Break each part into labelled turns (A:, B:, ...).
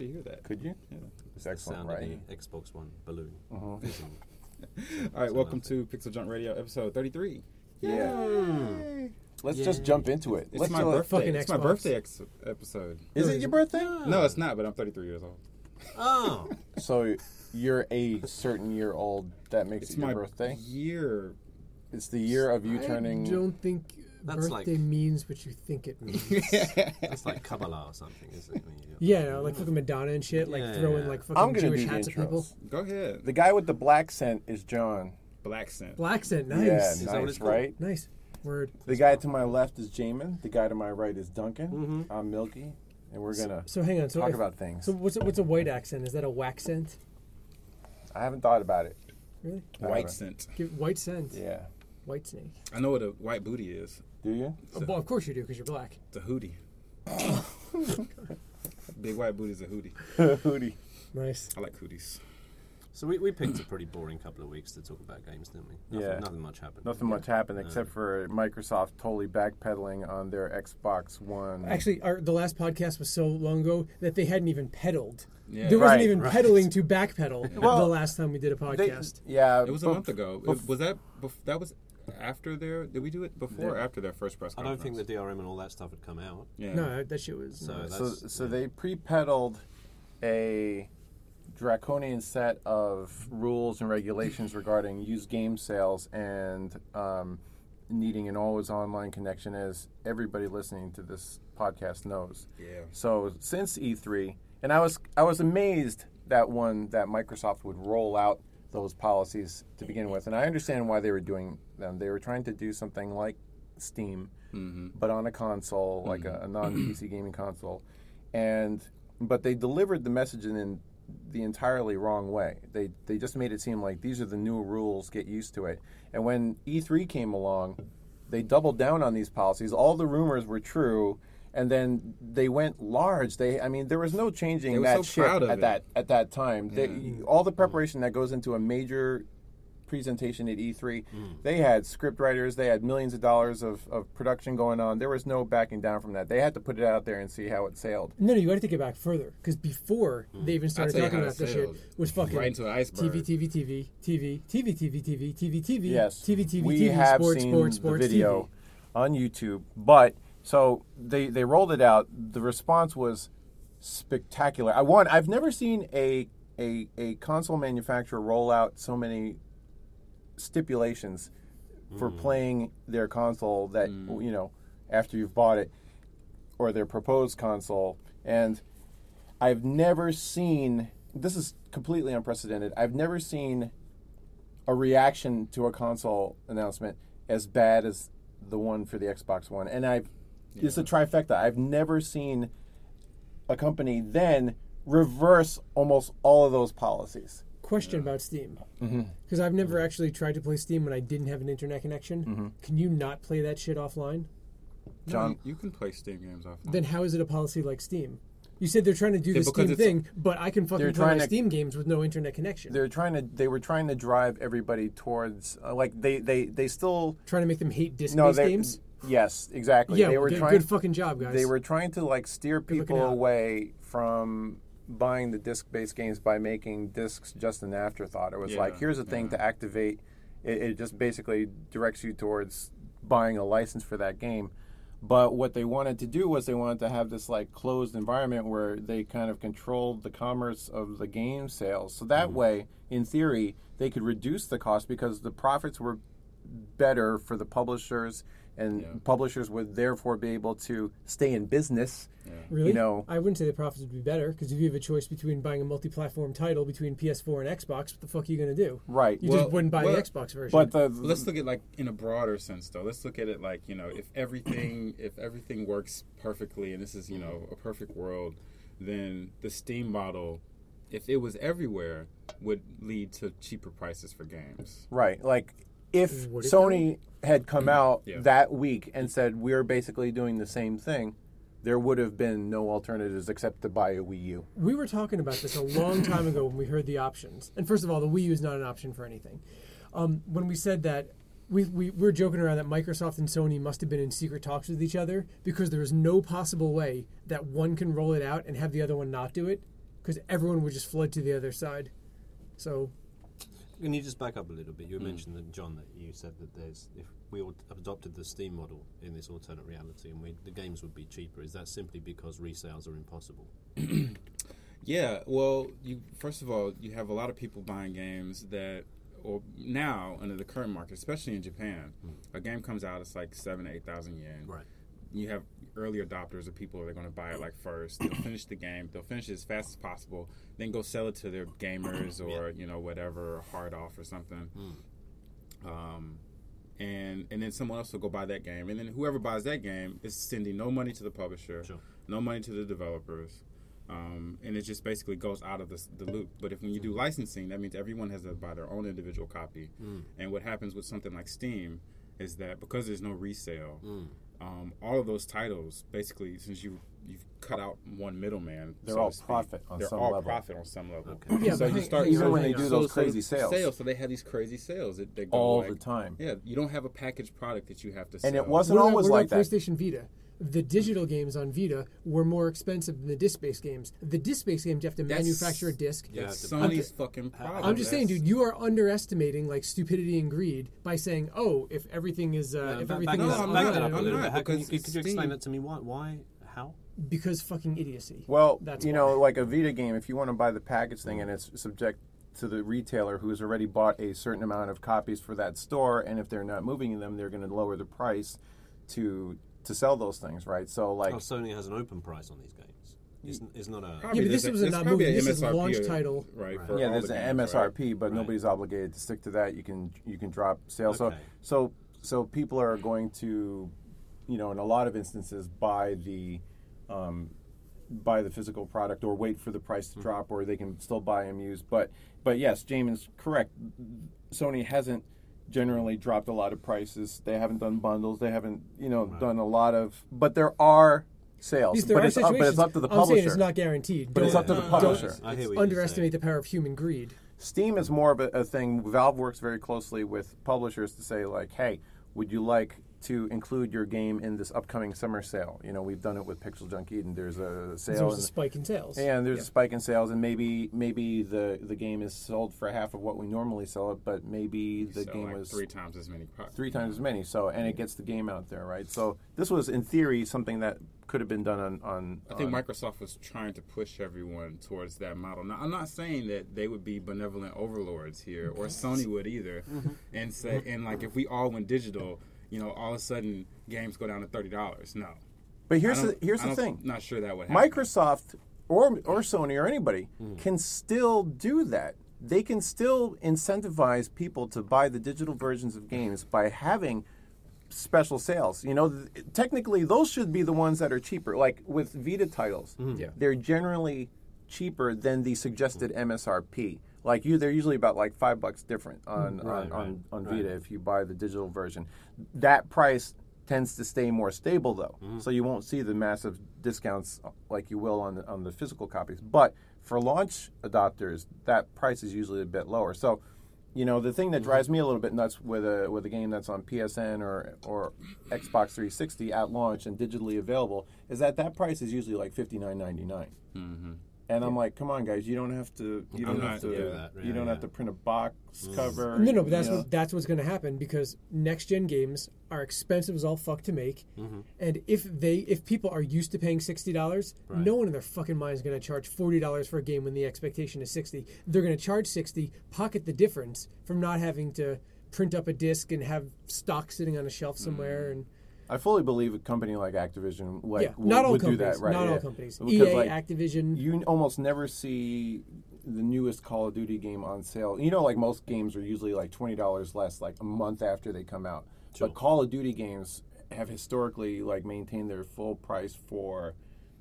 A: actually hear that.
B: Could you?
A: Yeah.
B: It's
C: The
B: excellent,
C: sound
B: right?
C: of the Xbox One balloon.
B: Uh-huh.
A: All right, welcome to Pixel Junk Radio, episode 33.
B: Yeah. Let's
C: Yeah.
B: just jump into it.
A: It's
B: Let's
A: my birthday.
D: Fucking
A: It's my birthday ex- episode.
B: Is it your birthday?
A: No, it's not, but I'm 33 years old.
C: Oh,
B: So you're a certain year old. That makes
A: It's
B: it your
A: my
B: birthday.
A: year.
B: It's the year of you
D: I
B: turning.
D: don't think
C: That's
D: birthday
C: like-
D: means what you think it means.
C: that's like Kabbalah or something, isn't it? When you-
D: yeah, like fucking Madonna and shit, like
C: Yeah.
D: throwing like
B: I'm
D: fucking Jewish hats at people.
A: Go ahead.
B: The guy with the black scent is John.
A: Black scent.
D: Black scent, nice,
B: Yeah,
C: Is that what
B: nice,
C: it's called?
B: right?
D: nice. Word.
B: The guy to my left is Jaymin. The guy to my right is Duncan.
C: Mhm.
B: I'm Milky, and we're gonna
D: So hang on. So
B: talk
D: if-
B: about things.
D: So what's a, what's a white accent? Is that a whack scent?
B: I haven't thought about it.
D: Really?
A: White scent.
D: Give white scent.
B: Yeah.
D: White snake.
A: I know what a white booty is.
B: Do you?
D: Oh, well, of course you do because you're black.
A: It's a hoodie. Big white booty's a hootie.
B: Hootie.
D: Nice.
A: I like hoodies.
C: So we, we picked a pretty boring couple of weeks to talk about games, didn't we? Nothing,
B: Yeah.
C: Nothing much happened.
B: Nothing much happened except for Microsoft totally backpedaling on their Xbox One.
D: Actually, our, the last podcast was so long ago that they hadn't even pedaled.
A: Yeah.
D: There wasn't
B: Right,
D: even
C: right.
D: pedaling to backpedal
B: Well,
D: the last time we did a
B: They-
D: podcast.
B: yeah,
A: It was a month ago.
B: bef-
A: was that bef- that was after their? Did we do it before or after their first press
C: I don't think the DRM and all that stuff had come out.
A: Yeah.
D: No, that- that shit was.
C: So
D: no.
B: so, so
C: yeah.
B: they pre-pedaled a draconian set of rules and regulations regarding used game sales and um, needing an always online connection, as everybody listening to this podcast knows.
A: Yeah.
B: So since E3, and I was I was amazed that one that Microsoft would roll out those policies to begin with, and I understand why they were doing them. They were trying to do something like Steam,
A: Mm-hmm.
B: but on a console, like a, a non-PC gaming console, and but they delivered the message in the entirely wrong way. They they just made it seem like these are the new rules, get used to it. And when E3 came along, they doubled down on these policies. All the rumors were true, and then they went large. They I mean there was no changing
A: were
B: that
A: so
B: ship at
A: it.
B: that at that time. They, all the preparation that goes into a major presentation at E3. They had script writers, they had millions of dollars of, of production going on. There was no backing down from that. They had to put it out there and see how it sailed.
D: No, no, you got to take it back further because before they even started talking about
A: it
D: this shit was fucking
A: Right into an iceberg.
D: TV, TV, TV, TV, TV, TV, TV, TV, TV,
B: Yes,
D: TV, TV,
B: we
D: TV,
B: have
D: sports,
B: seen
D: sports,
B: the
D: sports,
B: video
D: TV.
B: on YouTube. But so they they rolled it out. The response was spectacular. I want. I've never seen a a a console manufacturer roll out so many stipulations for mm. playing their console that mm. you know after you've bought it or their proposed console and I've never seen this is completely unprecedented. I've never seen a reaction to a console announcement as bad as the one for the Xbox One. And I've it's a trifecta. I've never seen a company then reverse almost all of those policies.
D: Question about Steam
B: Mm-hmm.
D: because I've never actually tried to play Steam when I didn't have an internet connection.
B: Mm-hmm.
D: Can you not play that shit offline?
A: No,
B: John-
A: you, you can play Steam games off.
D: Then how is it a policy like Steam? You said they're trying to do
A: Yeah,
D: the
A: because
D: Steam thing, but I can fucking play my
B: to-
D: Steam games with no internet connection.
B: They're trying to they were trying to drive everybody towards uh, like they they they still
D: trying to make them hate disc-based
B: no they
D: games.
B: Yes exactly
D: Yeah,
B: they were
D: good,
B: trying
D: good fucking job, guys.
B: they were trying to like steer people away from buying the disc-based games by making discs just an afterthought. It was like here's a thing
A: yeah.
B: to activate. It, it just basically directs you towards buying a license for that game. But what they wanted to do was they wanted to have this like closed environment where they kind of controlled the commerce of the game sales. So
A: Mm-hmm.
B: that way, in theory, they could reduce the cost because the profits were better for the publishers, and
A: Yeah.
B: publishers would therefore be able to stay in business.
D: Really?
B: You know,
D: I wouldn't say the profits would be better because if you have a choice between buying a multi-platform title between PS4 and Xbox, what the fuck are you going to do?
B: right?
D: You
A: Well-
D: just wouldn't buy
A: well,
D: the Xbox version.
B: But the
A: Let's look at like in a broader sense though. Let's look at it like, you know, if everything if everything works perfectly and this is, you know, a perfect world, then the Steam model if it was everywhere would lead to cheaper prices for games.
B: right, like if
D: Would it
B: Sony had come out
A: Yeah.
B: that week and said we're basically doing the same thing, there would have been no alternatives except to buy a Wii U.
D: we were talking about this a long time ago when we heard the options. And first of all, the Wii U is not an option for anything. Um, when we said that we, we we're joking around that Microsoft and Sony must have been in secret talks with each other because there is no possible way that one can roll it out and have the other one not do it because everyone would just flood to the other side. So
C: Can you just back up a little bit? You hmm. mentioned that John that you said that there's if we all adopted the Steam model in this alternate reality and we, the games would be cheaper. Is that simply because resales are impossible?
A: Yeah, well, you first of all, you have a lot of people buying games that, or now under the current market, especially in Japan, hmm. a game comes out, it's like seven to eight thousand yen.
C: Right.
A: You have early adopters of people that are going to buy it like first. They'll finish the game. They'll finish it as fast as possible. Then go sell it to their gamers or you know whatever hard off or something. Um, and and then someone else will go buy that game, and then whoever buys that game is sending no money to the publisher,
C: Sure.
A: no money to the developers, um, and it just basically goes out of the, the loop. But if when you do licensing, that means everyone has to buy their own individual copy. And what happens with something like Steam is that because there's no resale, um, all of those titles basically, since you you've cut out one middleman,
B: They're
A: so
B: all
A: speak,
B: profit on
A: they're
B: some
A: all
B: level.
A: profit on some level.
C: Okay.
D: Yeah,
A: so you start
D: hang
B: Even
D: on,
B: when they do
A: so-
B: those crazy sales.
A: Sales, so they have these crazy sales that, that go
B: all
A: like,
B: the time.
A: Yeah, you don't have a packaged product that you have to sell.
B: And it wasn't
D: What about-
B: always
D: what
B: like
D: about
B: that.
D: PlayStation Vita. The digital games on Vita were more expensive than the disc-based games. The disc-based games you have to
A: That's-
D: manufacture a disc.
C: Yeah,
A: That's
C: the-
A: Sony's fucking problem.
D: I'm just saying, dude, you are underestimating like stupidity and greed by saying, "Oh, if everything is, uh,
C: Uh,
D: if everything
C: back
D: is,
C: that,
A: I'm
C: back
A: not,
C: that up a
A: I'm
C: little
A: not,
C: bit. How can you, could you explain that to me? Why? Why? How?
D: because fucking idiocy."
B: Well,
D: That's
B: you
D: why.
B: know, like a Vita game, if you want to buy the package thing and it's subject to the retailer who has already bought a certain amount of copies for that store, and if they're not moving them, they're going to lower the price to to sell those things, right? So, like,
C: Oh, Sony has an open price on these games. It's, it's not a.
A: Probably
D: Yeah, but this
A: there's
D: was a not movie.
A: a
D: This is
A: MSRP
D: launch
A: or-
D: title.
A: right?
C: Right.
B: Yeah, there's
A: the
B: an
A: games,
B: MSRP,
A: right?
B: but
C: Right.
B: nobody's obligated to stick to that. You can you can drop sales.
C: Okay.
B: So so so people are going to, you know, in a lot of instances, buy the. Um, buy the physical product or wait for the price to drop or they can still buy them used but but yes James is correct Sony hasn't generally dropped a lot of prices. They haven't done bundles. They haven't you know done a lot of but there are sales.
D: Because there
B: but
D: are
B: it's up, but it's up to the
D: I'm
B: publisher
D: saying it's not guaranteed.
B: but it's
D: Don't-
B: up to the publisher.
A: It's-
C: I hear what you're
D: underestimate the power of human greed.
B: Steam is more of a, a thing. Valve works very closely with publishers to say like, "Hey, would you like to include your game in this upcoming summer sale?" You know, we've done it with Pixel Junk Eden. There's a sale.
D: There's
B: sale,
D: a
B: and,
D: spike in sales.
B: and there's
D: Yeah.
B: a spike in sales, and maybe maybe the the game is sold for half of what we normally sell it, but maybe the
A: So,
B: game
A: like
B: was
A: three times as many. Pro-
B: three times as many. So, and it gets the game out there, right? So, this was in theory something that could have been done on on.
A: I think
B: on-
A: Microsoft was trying to push everyone towards that model. Now, I'm not saying that they would be benevolent overlords here, or Sony would either, mm-hmm. and say and like if we all went digital, you know, all of a sudden games go down to thirty dollars. No,
B: But here's the here's the
A: don't-
B: thing.
A: Not sure that would happen.
B: Microsoft or or Sony or anybody hmm. can still do that. They can still incentivize people to buy the digital versions of games by having special sales. You know, th- technically those should be the ones that are cheaper. Like with Vita titles, hmm.
A: Yeah.
B: they're generally cheaper than the suggested MSRP. Like you, they're usually about like five bucks different mm, on
C: Right,
B: on, on,
C: right,
B: on
C: right.
B: Vita if you buy the digital version. That price tends to stay more stable though, mm-hmm. so you won't see the massive discounts uh, like you will on the, on the physical copies. But for launch adopters, that price is usually a bit lower. So, you know, the thing that mm-hmm. drives me a little bit nuts with a with a game that's on PSN or or Xbox 360 at launch and digitally available is that that price is usually like fifty nine ninety nine. Mm-hmm. And I'm like, come on, guys, you don't have to. You
A: I'm
B: don't
A: not-
B: have to.
A: yeah,
C: that,
B: you don't
C: yeah.
B: have to print a box cover.
D: No, no, but that's what that's what's going to happen because next gen games are expensive as all fuck to make,
B: Mm-hmm.
D: and if they if people are used to paying sixty dollars,
C: Right.
D: no one in their fucking mind is going to charge forty dollars for a game when the expectation is sixty. They're going to charge sixty, pocket the difference from not having to print up a disc and have stock sitting on a shelf somewhere. And
B: I fully believe a company like Activision, like,
D: yeah,
B: would,
D: not all
B: would
D: companies,
B: do that, right?
D: not
B: yeah.
D: all companies.
B: Because,
D: EA,
B: like,
D: Activision.
B: you almost never see the newest Call of Duty game on sale. You know, like most games are usually like twenty dollars less, like a month after they come out.
C: Sure.
B: But Call of Duty games have historically like maintained their full price for,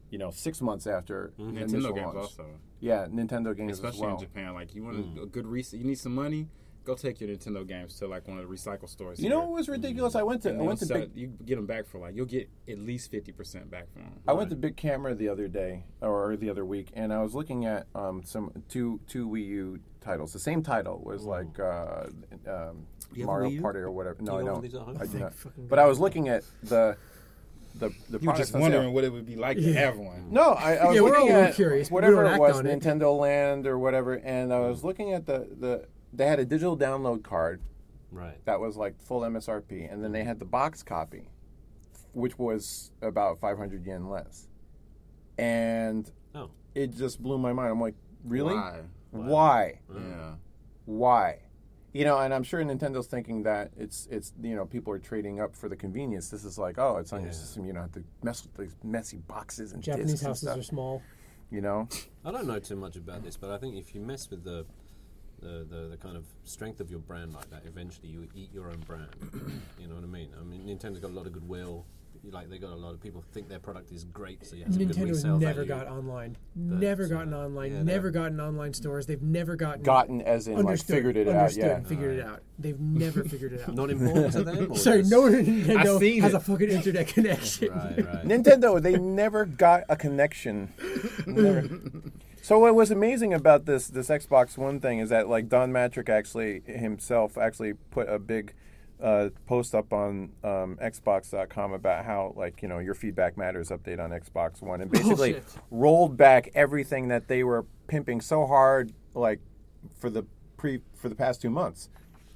B: you know, six months after
C: Mm-hmm.
B: initial
A: Nintendo games
B: launch.
A: also,
B: Yeah, Nintendo games
A: especially
B: as well.
A: in Japan. Like you want a good resale, you need some money. Go take your Nintendo games to like one of the recycle stores.
B: You know
A: here,
B: what was ridiculous? I went to
A: and
B: I went to big
A: you get them back for like you'll get at least fifty percent back from them.
B: I went to Bic Camera the other day or the other week, and I was looking at um, some two two Wii U titles. The same title was like uh, um,
C: You have a
B: Mario Party or whatever. No,
C: you
B: I
C: got one
B: don't.
C: of these at home?
B: I do not. But I was looking at the the the
A: You were just wondering
B: sale.
A: what it would be like to have one.
B: No, I, I was
D: Yeah, we're
B: looking at
D: curious,
B: whatever it was,
D: on it.
B: Nintendo Land or whatever, and I was looking at the the they had a digital download card
C: Right.
B: that was like full MSRP, and then they mm-hmm. had the box copy, which was about 500 yen less, and
C: Oh.
B: it just blew my mind. I'm like, really?
A: Why?
B: Why?
A: Yeah.
B: Why? You know, and I'm sure Nintendo's thinking that it's it's you know people are trading up for the convenience. This is like, oh, it's on your system. You don't have to mess with these messy boxes and
D: Japanese
B: discs and
D: houses
B: stuff.
D: are small.
B: You know,
C: I don't know too much about this, but I think if you mess with the the, the, the kind of strength of your brand like that, eventually you eat your own brand. you know what I mean? I mean, Nintendo's got a lot of goodwill. Like they got a lot of people think their product is great, so you have some good
D: Nintendo's
C: resale
D: never
C: value.
D: got online. Never
C: uh,
D: gotten online.
C: yeah,
D: never
C: they're-
D: gotten online stores. They've never gotten
B: gotten as in like
D: understood,
B: figured it out.
D: understood,
B: Yeah,
D: figured it out. They've never figured it out.
C: Not important to them. Or
D: Sorry,
C: just-
D: no one at Nintendo
A: seen
D: has
A: it.
D: a fucking internet connection.
C: Right, right.
B: Nintendo, they never got a connection. Never. So what was amazing about this this Xbox One thing is that like Don Mattrick actually himself actually put a big uh, post up on um, Xbox.com about how like you know your feedback matters update on Xbox One and basically
D: Bullshit.
B: rolled back everything that they were pimping so hard like for the pre for the past two months,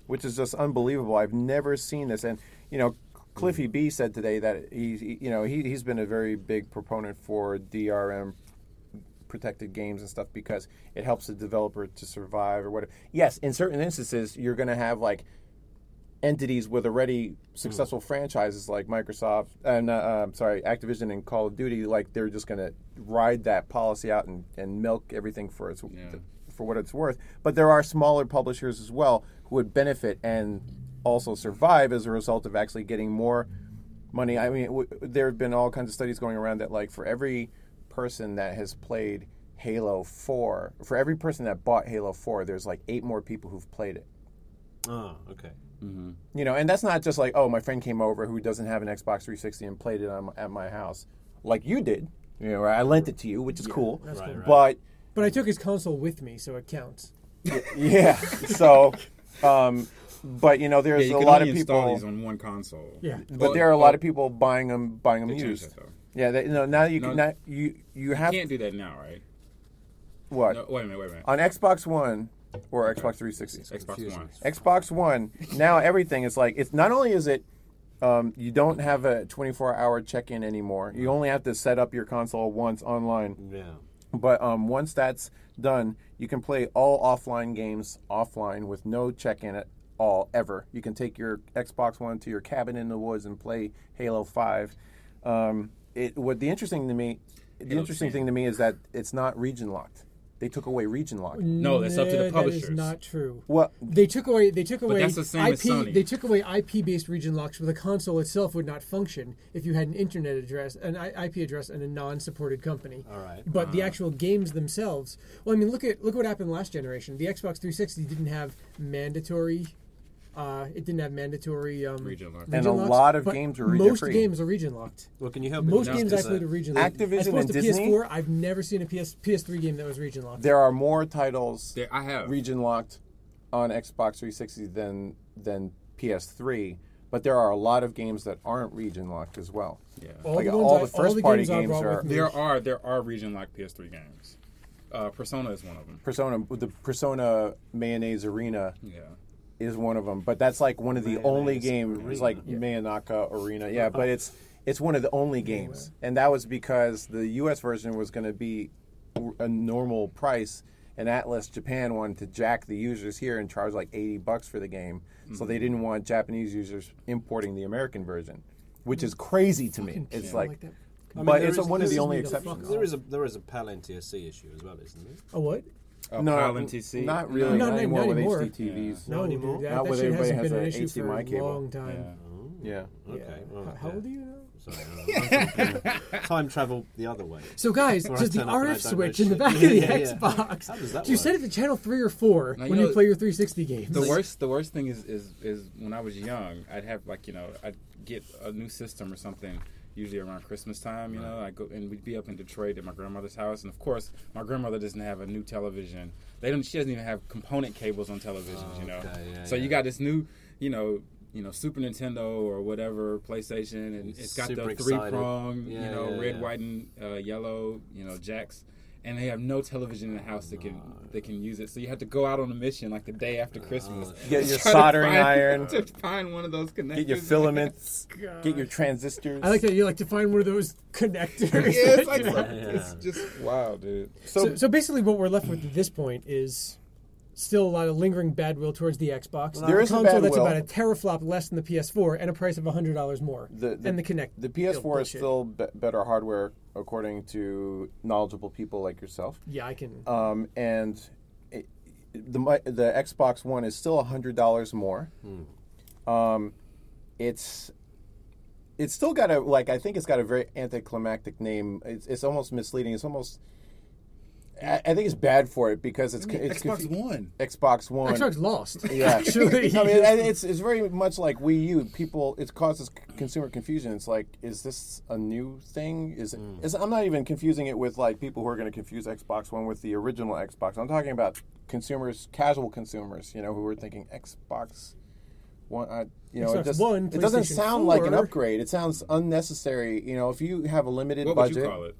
B: which is just unbelievable. I've never seen this, and you know. Cliffy B said today that he, he- you know, he, he's been a very big proponent for DRM protected games and stuff because it helps the developer to survive or whatever. Yes, in certain instances, you're going to have like entities with already successful franchises like Microsoft, and uh, uh, sorry, Activision and Call of Duty. Like they're just going to ride that policy out and, and milk everything for its
A: Yeah.
B: for what it's worth. But there are smaller publishers as well who would benefit and also survive as a result of actually getting more money. I mean, w- there have been all kinds of studies going around that, like, for every person that has played Halo 4, for every person that bought Halo 4, there's like eight more people who've played it.
C: Oh, okay.
B: You know, and that's not just like, oh, my friend came over who doesn't have an Xbox 360 and played it on, at my house, like you did. You know, I lent it to you, which is cool.
D: that's
C: Right,
D: cool.
C: right.
B: But
D: But I took his console with me, so it counts.
B: yeah, so, um, but you know,
A: Yeah,
B: there's
A: you
B: a
A: can
B: lot
A: only
B: of
A: install
B: people.
A: these on one console.
D: Yeah.
B: But
A: Well,
B: there are a
A: well,
B: lot of people buying them, buying them
A: They changed
B: used.
A: that though.
B: Yeah, they, no, now you can
A: No.
B: now you you have
A: Can't do that now, right?
B: what
A: No, wait a minute, wait a minute.
B: on Xbox One or Xbox 360.
A: Xbox. One.
B: Xbox One now everything is like it's not only is it um, you don't have a 24 hour check in anymore. You only have to set up your console once online.
C: Yeah.
B: But um, once that's done, you can play all offline games offline with no check in at all ever. You can take your Xbox One to your cabin in the woods and play Halo Five. Um, it what the interesting to me, the
A: Halo
B: interesting
A: 10.
B: thing to me is that it's not region locked. They took away region lock.
A: No, that's up to the
D: Nah, That
A: publishers.
D: is not true.
B: What?
D: They took away. They took away
A: that's the same
D: IP.
A: as Sony.
D: They took away IP-based region locks, where the console itself would not function if you had an internet address, an IP address, and a non-supported company.
C: All right.
D: But the ah. actual games themselves. Well, I mean, look at look what happened last generation. The Xbox 360 didn't have mandatory. Uh, it didn't have mandatory um,
A: Region lock.
B: And a
D: locks,
B: lot of games are region
D: Most
B: free.
D: games are region locked.
C: Well, can you help?
D: Most games
C: this?
D: I played are region locked.
B: Activision
D: As opposed
B: and
D: to
B: Disney?
D: PS4, I've never seen a PS PS3 game that was region locked.
B: There are more titles
A: There, I have.
B: region locked on Xbox 360 than than PS3, but there are a lot of games that aren't region locked as well.
A: yeah.
D: all
B: like
D: the,
B: all
D: ones
B: the
D: I- all
B: first
D: the
B: party
D: games I
B: games
D: brought
B: are-
D: with me-
A: There are there are region locked PS3 games. Uh, Persona is one of them.
B: Persona, the Persona Mayonnaise Arena
A: Yeah.
B: Is one of them, but that's like one of the only games. It's like
C: Arena.
B: Mayonaka Arena, yeah, but it's it's one of the only games, and that was because the U.S. version was going to be a normal price, and Atlus Japan wanted to jack the users here and charge like eighty bucks for the game, so they mm-hmm. didn't want Japanese users importing the American version, which is crazy to me. It's like,
D: like.
C: I mean,
B: but it's
C: is-
B: one of the only
D: me the fuck
B: exceptions.
C: There is a there is a PAL NTSC issue as well, isn't there?
D: A what?
A: Uh,
B: No,
A: PAL NTSC.
B: not really.
D: No,
B: not
D: not-
B: anymore
D: not
B: with
D: anymore.
B: HDTVs.
D: No,
C: anymore?
D: dude, that,
B: Not
D: that
B: with
D: shit
B: everybody
D: hasn't
B: has
D: been an issue for
B: HDMI
D: a
B: cable.
D: long time.
A: Yeah.
B: Yeah.
C: Okay. Well,
D: How- How old are you now?
C: Sorry, I'm sort of time travel the other way.
D: So, guys,
C: Or
D: does the
C: turn up and I
D: RF switch in the
C: shit.
D: back of the
C: Yeah, yeah.
D: Xbox?
C: How does that
D: do you
C: work?
D: set it to channel three or four
A: Now,
D: when
A: you
D: you play your 360 games?
A: The worst, the worst thing is, is, is when I was young, I'd have like you know, I'd get a new system or something. Usually around Christmas time, you know, I go and we'd be up in Detroit at my grandmother's house, and of course, my grandmother doesn't have a new television. They don't. She doesn't even have component cables on televisions, you know.
C: Okay, yeah,
A: so
C: yeah.
A: you got this new, you know, you know, Super Nintendo or whatever PlayStation, and it's got
C: Super
A: the three prong,
C: Yeah,
A: you know, red, white, and uh, yellow, you know, jacks. And they have no television in the house that can that can use it. So you have to go out on a mission like the day after Christmas.
B: Uh, get your
A: Try to
B: soldering
A: find-
B: iron.
A: to find one of those connectors.
B: Get your filaments. Get your transistors.
D: I like that you like to find one of those connectors.
A: Yeah, it's like
D: You know?
A: some- it's just wow, dude.
D: so, so basically, what we're left with at this point is still a lot of lingering bad will towards the Xbox.
B: There
D: a
B: is a
D: console that's
B: will.
D: about a teraflop less than the PS4 and a price of hundred dollars more.
B: the, the,
D: and the Kinect.
B: The PS4 is
D: bullshit.
B: still be- better hardware, according to knowledgeable people like yourself.
D: Yeah, I can.
B: Um, and it, the the Xbox One is still hundred dollars more. Um, it's it's still got a like I think it's got a very anticlimactic name. It's, it's almost misleading. It's almost I, I think it's bad for it because it's, it's
A: Xbox
B: confu-
A: One.
B: Xbox One.
D: Xbox lost.
B: Yeah,
D: actually.
B: I mean, it's it's very much like Wii U. People, it causes consumer confusion. It's like, is this a new thing? Is it? Is, I'm not even confusing it with like people who are going to confuse Xbox One with the original Xbox. I'm talking about consumers, casual consumers. You know, who are thinking Xbox One. Uh, you know,
D: Xbox
B: it, just,
D: One,
B: it doesn't
D: PlayStation
B: sound like an upgrade. It sounds unnecessary. You know, if you have a limited
A: What would
B: budget,
A: you call it?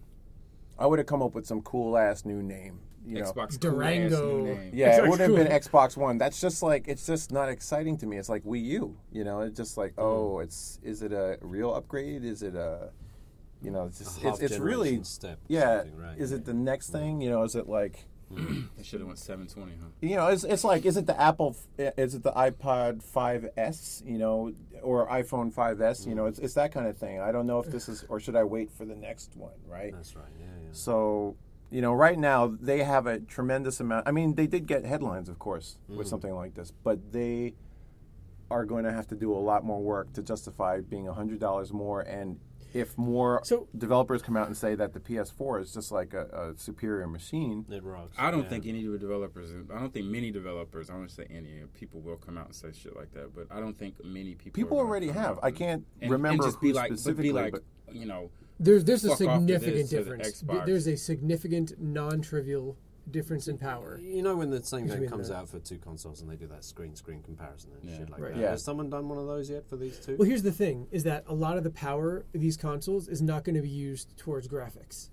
B: I would have come up with some cool ass new name. You know,
A: Xbox
D: Durango.
A: cool-ass new name.
B: yeah, it would have been Xbox One. That's just like it's just not exciting to me. It's like Wii U. You know, it's just like oh, it's is it a real upgrade? Is it a you know, it's just, it's, it's really
C: step
B: yeah.
C: right,
B: Is
C: yeah.
B: it the next thing? You know, is it like
A: They should have went 720, huh?
B: you know, it's, it's like is it the Apple? Is it the iPod 5s? You know, or iPhone 5s? You know, it's it's that kind of thing. I don't know if this is or should I wait for the next one? Right.
C: That's right. Yeah, yeah.
B: So, you know, right now they have a tremendous amount. I mean, they did get headlines, of course,
D: Mm.
B: with something like this, but they are going to have to do a lot more work to justify being hundred dollars more. And if more
D: So-
B: developers come out and say that the PS4 is just like a, a superior machine,
C: It rocks.
A: I don't
C: yeah.
A: think any developers, I don't think many developers, I don't say any, people will come out and say shit like that, but I don't think many people.
B: people already have.
A: out
B: I can't
A: and-
B: remember
A: and just be
B: who
A: like, but
B: specifically,
A: be like,
B: but
A: you know,
D: There's there's a
A: Fuck this,
D: significant
A: the
D: difference. There's a significant non-trivial difference in power.
C: You know when the same game comes
D: the-
C: out for two consoles and they do that screen screen comparison and
A: Yeah.
C: shit like
D: Right.
C: that.
B: Yeah.
C: Has someone done one of those yet for these two?
D: Well, here's the thing: is that a lot of the power of these consoles is not going to be used towards graphics,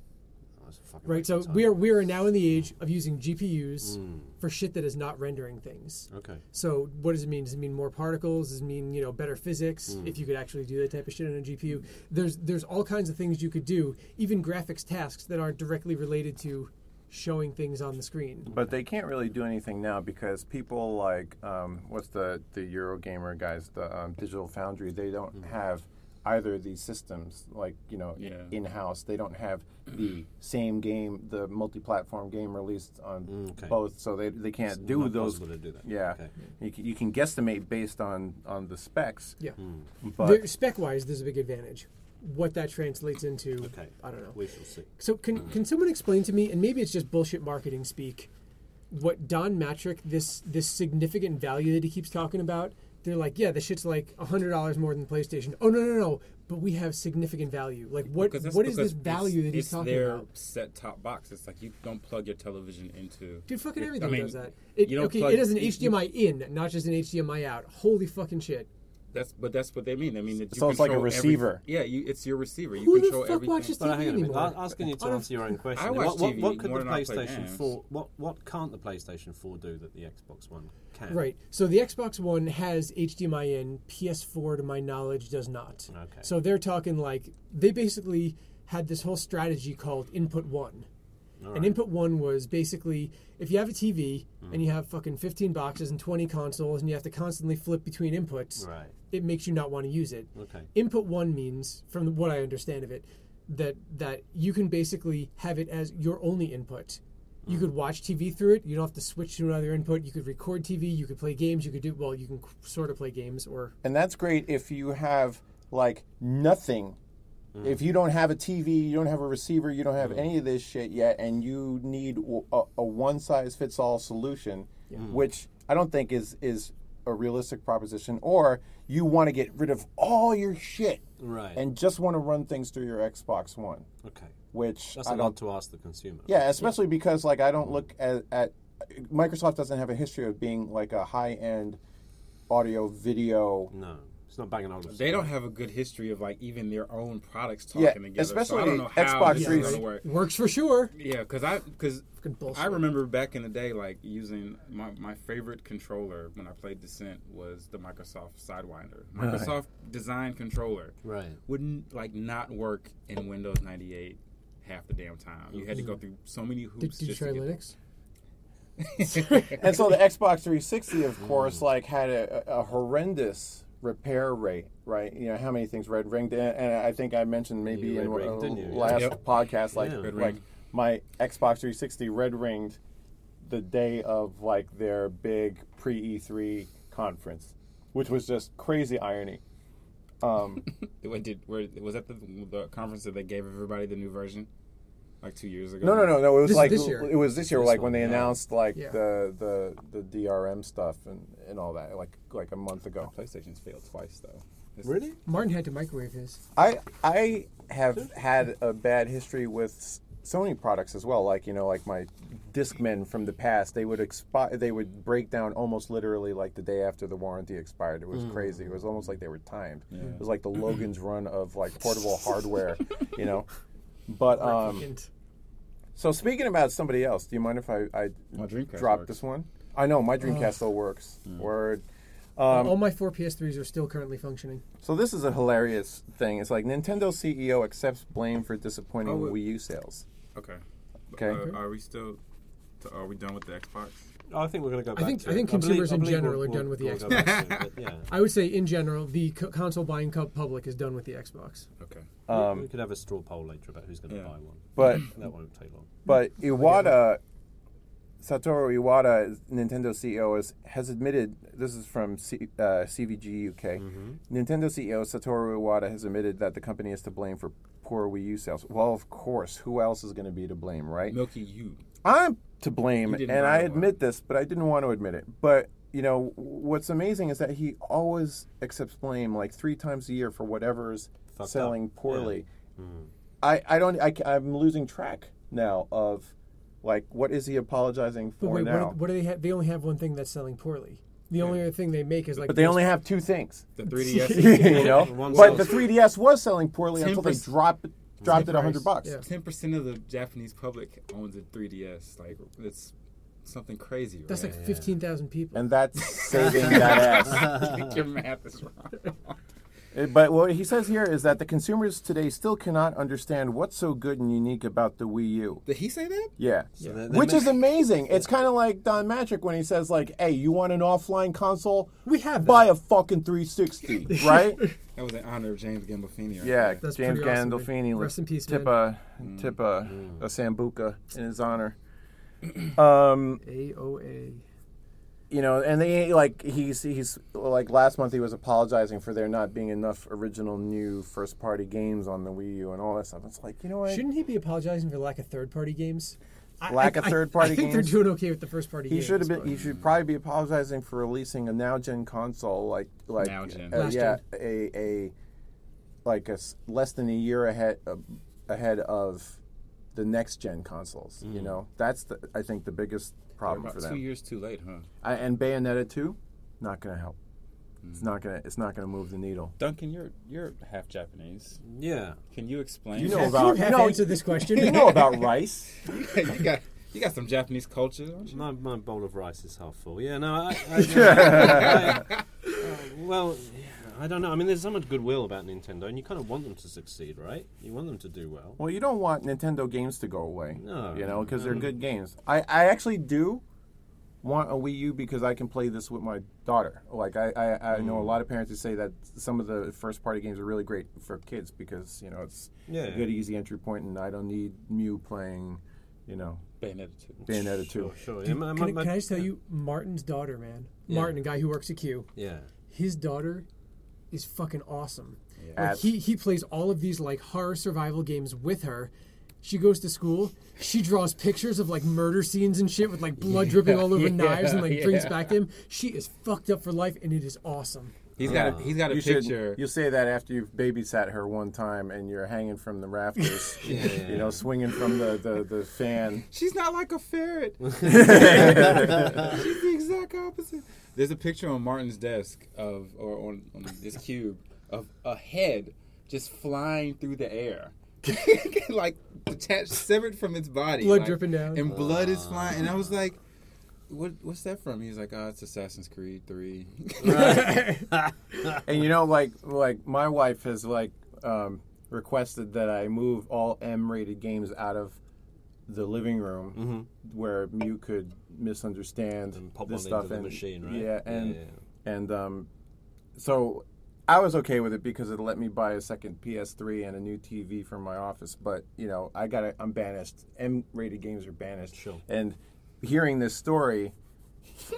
C: Oh, that's a fucking
D: right? So we are we are now in the age of using GPUs
C: Mm,
D: for shit that is not rendering things.
C: okay.
D: So what does it mean? Does it mean more particles? Does it mean you know better physics?
C: Hmm.
D: If you could actually do that type of shit on a GPU, there's there's all kinds of things you could do, even graphics tasks that aren't directly related to showing things on the screen.
B: But they can't really do anything now because people like um, what's the the Eurogamer guys, the um, Digital Foundry, they don't
C: Mm-hmm.
B: have either of these systems like you know
A: Yeah.
B: in house. They don't have the same game, the multi-platform game released on
C: Mm, okay.
B: both, so they they can't
C: It's
B: do
C: not
B: those.
C: to do that.
B: Yeah,
C: Okay.
B: you, can, you can guesstimate based on on the specs,
D: Yeah.
B: but
D: spec-wise, there's a big advantage. What that translates into,
C: Okay.
D: I don't know.
C: We shall see.
D: So can mm-hmm. can someone explain to me, and maybe it's just bullshit marketing speak, what Don Mattrick this this significant value that he keeps talking about? They're like, yeah, the shit's like hundred dollars more than PlayStation. Oh no no no, but we have significant value. Like what what is this value
A: it's,
D: that he's
A: it's
D: talking
A: their
D: about?
A: set top box. It's like you don't plug your television into.
D: Dude, fucking everything
A: I mean,
D: does that. It,
A: you don't
D: okay,
A: plug-
D: it has an
A: you- you-
D: HDMI in, not just an HDMI out. Holy fucking shit!
A: That's but that's what they mean. I mean, that you
B: So it's like a
A: control every-
B: receiver.
A: yeah, you, it's your receiver. You
D: Who the
A: control
D: fuck
A: everything.
D: watches
C: But
D: TV
C: hang on a minute.
D: anymore?
C: a- Asking you to
D: On a-
C: answer your own question.
A: I watch
C: what, what, what could
A: more
C: the
A: than play
C: PlayStation 4? What what can't the PlayStation 4 do that the Xbox One can?
D: Right. So the Xbox One has HDMI in. PS4, to my knowledge, does not.
C: Okay.
D: So they're talking like they basically had this whole strategy called Input One.
C: All
D: And. Input One was basically if you have a TV
C: Hmm.
D: and you have fucking 15 boxes and 20 consoles and you have to constantly flip between inputs,
C: Right.
D: It makes you not want to use it.
C: Okay.
D: Input One means, from what I understand of it, that that you can basically have it as your only input. You
C: Hmm.
D: could watch TV through it. You don't have to switch to another input. You could record TV. You could play games. You could do well. You can sort of play games or
B: and that's great if you have like nothing mm. If you don't have a TV, you don't have a receiver, you don't have mm. any of this shit yet, and you need a one size fits all solution, mm. which I don't think is is a realistic proposition, or you want to get rid of all your shit
C: Right.
B: and just want to run things through your Xbox One,
C: okay.
B: which
C: That's
B: I
C: lot to ask the consumer.
B: yeah, especially because like I don't look at, at Microsoft doesn't have a history of being like a high end audio video.
C: No, it's not banging on.
A: They don't have a good history of like even their own products talking
B: Yeah,
A: together. so I
B: especially
A: don't know how
B: Xbox
A: this is
B: 360.
A: gonna work.
D: Works for sure.
A: Yeah, because I because I remember back in the day, like using my, my favorite controller when I played Descent was the Microsoft Sidewinder. Microsoft design controller
C: Right.
A: wouldn't like not work in Windows 98 half the damn time. You had to go through so many hoops.
D: Did, did you try
A: to get
D: Linux?
B: And so the Xbox 360, of course, mm. like had a, a horrendous repair rate, right? You know how many things red ringed, and, and I think I mentioned maybe
C: You
B: in
C: red ringed,
B: uh, last
A: Yep.
B: podcast, like
C: Yeah.
B: Like my Xbox 360 red ringed the day of like their big pre E3 conference, which was just crazy irony. Um,
A: What did where was that the, the conference that they gave everybody the new version like two years ago?
B: No, no, no, no. It was
D: This-
B: like
D: this year.
B: it was this year,
C: This
B: like when they
C: yeah.
B: announced like
D: Yeah.
B: the, the the DRM stuff and, and all that, like like a month ago.
A: PlayStation's failed twice though. This-
C: Really?
D: Martin had to microwave his.
B: I I have had a bad history with Sony products as well. Like you know, like my Discmen from the past, they would expire. They would break down almost literally like the day after the warranty expired. It was mm. crazy. It was almost like they were timed. It was like the Logan's run of like portable hardware, you know. But um, so speaking about somebody else, do you mind if I, I
A: My Dreamcast
B: drop
A: works.
B: this one? I know my Dreamcast still works. Word. Um,
D: All my four PS3s are still currently functioning.
B: So this is a hilarious thing. It's like Nintendo CEO accepts blame for disappointing
A: Oh.
B: Wii U sales.
A: Okay.
B: Okay.
A: Uh, are we still? Are we done with the Xbox?
C: I think we're going to go back
D: think-
C: to
D: I think
C: believe-
D: consumers
C: I
D: in
C: believe
D: general
C: we'll-
D: are done with the
C: we'll
D: Xbox.
C: back to it, but yeah.
D: I would say, in general, the co- console buying co- public is done with the Xbox.
A: Okay.
C: we could have a straw poll later about who's going to
A: Yeah.
C: buy one.
B: But
C: That won't take long.
B: but Iwata, Satoru Iwata, Nintendo CEO, is, has admitted. This is from C, uh, CVG UK. Nintendo CEO Satoru Iwata has admitted that the company is to blame for poor Wii U sales. Well, of course, who else is going to be to blame, right?
A: Milky You.
B: I'm to blame, and I admit
A: one.
B: this, but I didn't want to admit it. But you know, what's amazing is that he always accepts blame like three times a year for whatever's
C: Fucked
B: selling
C: up.
B: poorly. Mm. I, I don't I, I'm losing track now of like what is he apologizing for
D: wait,
B: now?
D: what, what do they have? They only have one thing that's selling poorly. The only other thing they make is like.
B: but they only have two things,
A: The 3DS.
B: you know. But the 3DS was selling poorly until they dropped dropped it
D: price,
B: hundred bucks.
D: yeah.
A: Ten percent of the Japanese public owns a 3DS. Like it's something crazy.
D: That's like fifteen thousand people.
B: And that's saving that ass.
A: Your math is wrong.
B: Uh, But what he says here is that the consumers today still cannot understand what's so good and unique about the Wii U.
A: Did he say that?
B: Yeah.
C: So they're- they're
B: Which is
C: making-
B: amazing. It's kind of like Don Mattrick when he says like, "Hey, you want an offline console?
D: we have
B: Buy a fucking 360, right?"
A: That was in honor of James Gandolfini. Right
B: yeah.
D: That's
B: James
D: pretty awesome,
B: Gandolfini.
D: Rest in peace,
B: tip
D: man.
B: a tip a, a sambuca in his honor. Um,
D: AOA.
B: You know, and they like he's he's like last month he was apologizing for there not being enough original new first party games on the Wii U and all that stuff. It's like you know what?
D: Shouldn't he be apologizing for lack of third party games?
B: Lack
D: I-
B: of third-party games.
D: I think
B: games?
D: they're doing okay with the first party
B: He
D: games.
B: should have been.
D: but-
B: He should probably be apologizing for releasing a now gen console, like like
A: Now gen.
B: uh,
D: Last
B: yeah, a a like a s- less than a year ahead uh, ahead of the next gen consoles. You know, that's the I think the biggest
A: They're
B: problem
A: about
B: for
A: two years too late, huh?
B: I, and Bayonetta two, not going to help. It's not gonna. It's not gonna move the needle.
A: Duncan, you're you're half Japanese.
C: Yeah.
A: Can you explain?
B: You know about-
D: you
B: you know-
D: answered this question?
B: You know about rice.
A: you got you got some Japanese culture, don't you?
C: My, my bowl of rice is half full. Yeah, no, I. I, I- I- uh, well, yeah, I don't know. I mean, there's so much goodwill about Nintendo, and you kind of want them to succeed, right? You want them to do well.
B: Well, you don't want Nintendo games to go away.
C: No.
B: You know, because they're good games. I, I actually do want a Wii U because I can play this with my daughter. Like, I, I, I know a mm. lot of parents who say that some of the first party games are really great for kids because, you know, it's
C: Yeah.
B: a good, easy entry point and I don't need Mew playing, you know,
A: Bayonetta two.
B: Bayonetta 2.
C: Sure, sure. Yeah, my-
D: Can, I- can I just tell you, Martin's daughter, man,
C: Yeah.
D: Martin, a guy who works at Q,
C: Yeah.
D: his daughter is fucking awesome. Like he he plays all of these like horror survival games with her. She goes to school. She draws pictures of like murder scenes and shit with like blood dripping all over
A: Yeah,
D: knives and like brings
A: yeah.
D: back to him. She is fucked up for life, and it is awesome.
A: He's got a, he's got a
B: You
A: picture.
B: should. You say that after you've babysat her one time and you're hanging from the rafters, you know, swinging from the, the, the fan.
A: She's not like a ferret. She's the exact opposite. There's a picture on Martin's desk of, or on, on this cube, of a head just flying through the air. like detached, severed from its body.
D: Blood
A: like,
D: dripping down.
A: And blood is flying. And I was like, what, what's that from? He's like, oh, it's Assassin's Creed 3.
B: And you know, like like my wife has like um, requested that I move all M-rated games out of the living room where you could misunderstand
C: And pop
B: this
C: one
B: stuff
C: into the
B: and
C: machine, right?
B: Yeah,
C: Yeah,
B: and
C: yeah.
B: and um, so I was okay with it because it let me buy a second PS3 and a new TV for my office. But you know, I got to I'm banished. M-rated games are banished.
C: Sure.
B: And hearing this story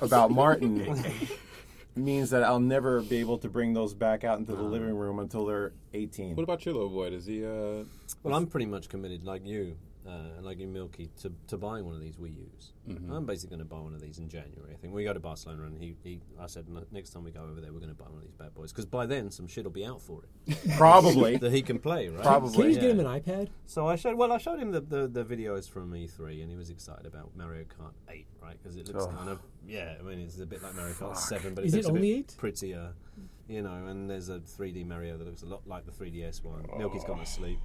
B: about Martin means that I'll never be able to bring those back out into the living room until they're 18.
A: what about your little boy? Does he, uh,
C: Well, I'm pretty much committed, like you, uh, like you, Milky, to, to buying one of these Wii U's.
A: Mm-hmm.
C: I'm basically going to buy one of these in January. I think we go to Barcelona, and he, he I said next time we go over there, we're going to buy one of these bad boys because by then some shit will be out for it
B: Probably.
C: that he can play, right?
B: Probably.
D: Can you just get him an iPad?
C: So I showed well, I showed him the, the, the videos from E3, and he was excited about Mario Kart 8, right? Because it looks
B: Oh.
C: kind of yeah. I mean, it's a bit like Mario Kart 7, but
D: Is
C: it
D: it
C: a
D: only
C: bit
D: 8?
C: prettier, you know. And there's a 3D Mario that looks a lot like the 3DS one. Oh. Milky's gone to sleep.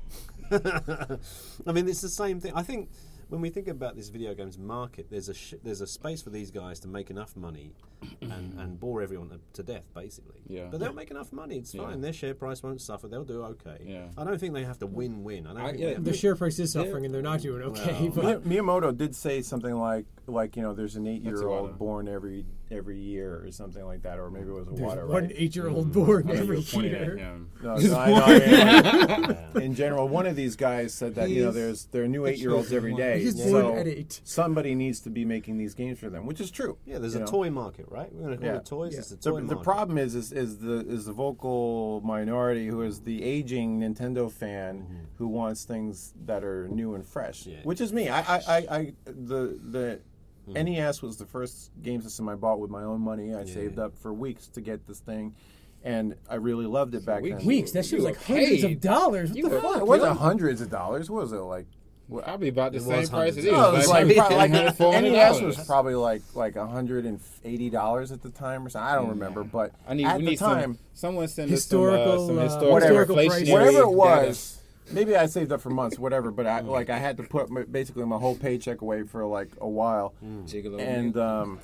C: I mean, it's the same thing. I think when we think about this video games market, there's a sh- there's a space for these guys to make enough money and, and bore everyone to, to death, basically.
A: Yeah.
C: But they'll make enough money. It's
A: Yeah.
C: fine. Their share price won't suffer. They'll do okay.
A: Yeah.
C: I don't think they have to win-win. I don't
A: I-
C: think
A: yeah,
C: they
D: The
C: to-
D: share price is suffering, and they're not doing okay.
C: Well,
D: but
B: Miyamoto did say something like, like you know, there's an eight-year-old born every every year or something like that, or maybe it was a
D: there's
B: water.
D: one
B: right?
D: eight-year-old born
A: I know
D: every
A: you're pointing at
D: year.
B: No, no, I know, I mean, in general, one of these guys said that you know there's there are new eight-year-olds every day,
D: He's
B: so
D: born at eight.
B: somebody needs to be making these games for them, which is true.
C: Yeah, there's a
B: know?
C: toy market, right? We're going to call
B: Yeah.
C: it toys.
D: Yeah.
C: It's a
B: The,
C: toy
B: the
C: market.
B: problem is, is is the is the vocal minority who is the aging Nintendo fan who wants things that are new and fresh,
C: Mm-hmm. Yeah.
B: which is me. I, I, I, I the the
C: Mm-hmm.
B: NES was the first game system I bought with my own money. I saved up for weeks to get this thing, and I really loved it back
A: weeks?
B: then.
D: Weeks. That shit was like
A: were
D: hundreds
A: paid.
D: of dollars. What
A: You
D: the
A: were-
D: fuck?
B: It wasn't hundreds of dollars. What was it like?
A: Probably about the same price it
C: hundreds
A: is.
B: No, it was like,
A: Like,
B: probably like
A: $400.
B: NES was probably like like hundred and eighty dollars at the time or something. I don't remember, but
A: I need,
B: at
A: we
B: the
A: need
B: time,
A: some, someone send
D: Historical,
A: us some, uh,
D: uh,
A: some historical,
B: Whatever. whatever it
A: data.
B: was. Maybe I saved up for months, whatever. But I like I had to put my, basically my whole paycheck away for like a while,
A: Gigolo.
B: and um,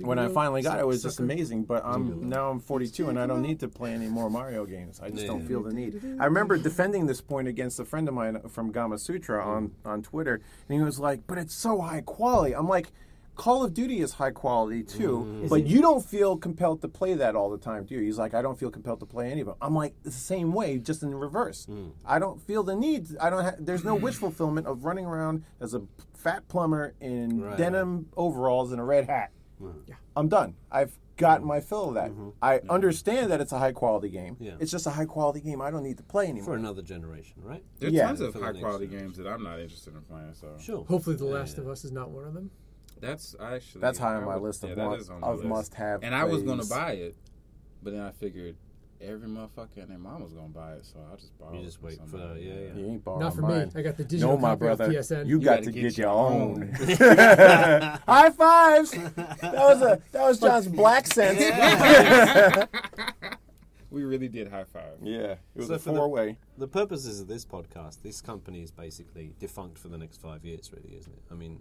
B: when I finally got it, it was just amazing. But I'm now I'm 42 and I don't need to play any more Mario games. I just don't feel the need. I remember defending this point against a friend of mine from Gamasutra on on Twitter, and he was like, "But it's so high quality." I'm like. Call of Duty is high quality too, mm. but you don't feel compelled to play that all the time, do you? He's like, I don't feel compelled to play any of them. I'm like the same way, just in reverse. Mm. I don't feel the need. I don't. Ha- there's no wish fulfillment of running around as a fat plumber in
C: Right.
B: denim overalls and a red hat. Mm. I'm done. I've gotten my fill of that. Mm-hmm. I understand that it's a high quality game.
C: Yeah.
B: It's just a high quality game I don't need to play anymore.
C: for another generation, right?
A: There's
B: Yeah.
A: tons of high quality
C: generation.
A: games that I'm not interested in playing. So
C: Sure.
D: Hopefully, The
C: Yeah,
D: Last
C: yeah.
D: of Us is not one of them.
A: That's actually
B: That's high on my
A: would-
B: list of
A: yeah, that
B: want-
A: on
B: of
A: list.
B: must-have
A: And I was gonna buy it, but then I figured every motherfucker and their mom was gonna buy it, so I just borrow.
C: You
A: it
C: just
A: from
C: wait for
A: somebody.
C: that, yeah, yeah.
B: You ain't borrowing
D: Not for
B: mine.
D: me. I got the digital
B: No, my
D: copy off
B: brother.
D: PSN.
B: You, got
A: gotta get
B: get
A: your
B: your own. High fives. That was a that was John's black sense. Yeah,
A: We really did high five.
B: Yeah, it was
C: So
B: a
C: for the-
B: four way.
C: The purposes of this podcast, this company is basically defunct for the next five years, really, isn't it? I mean,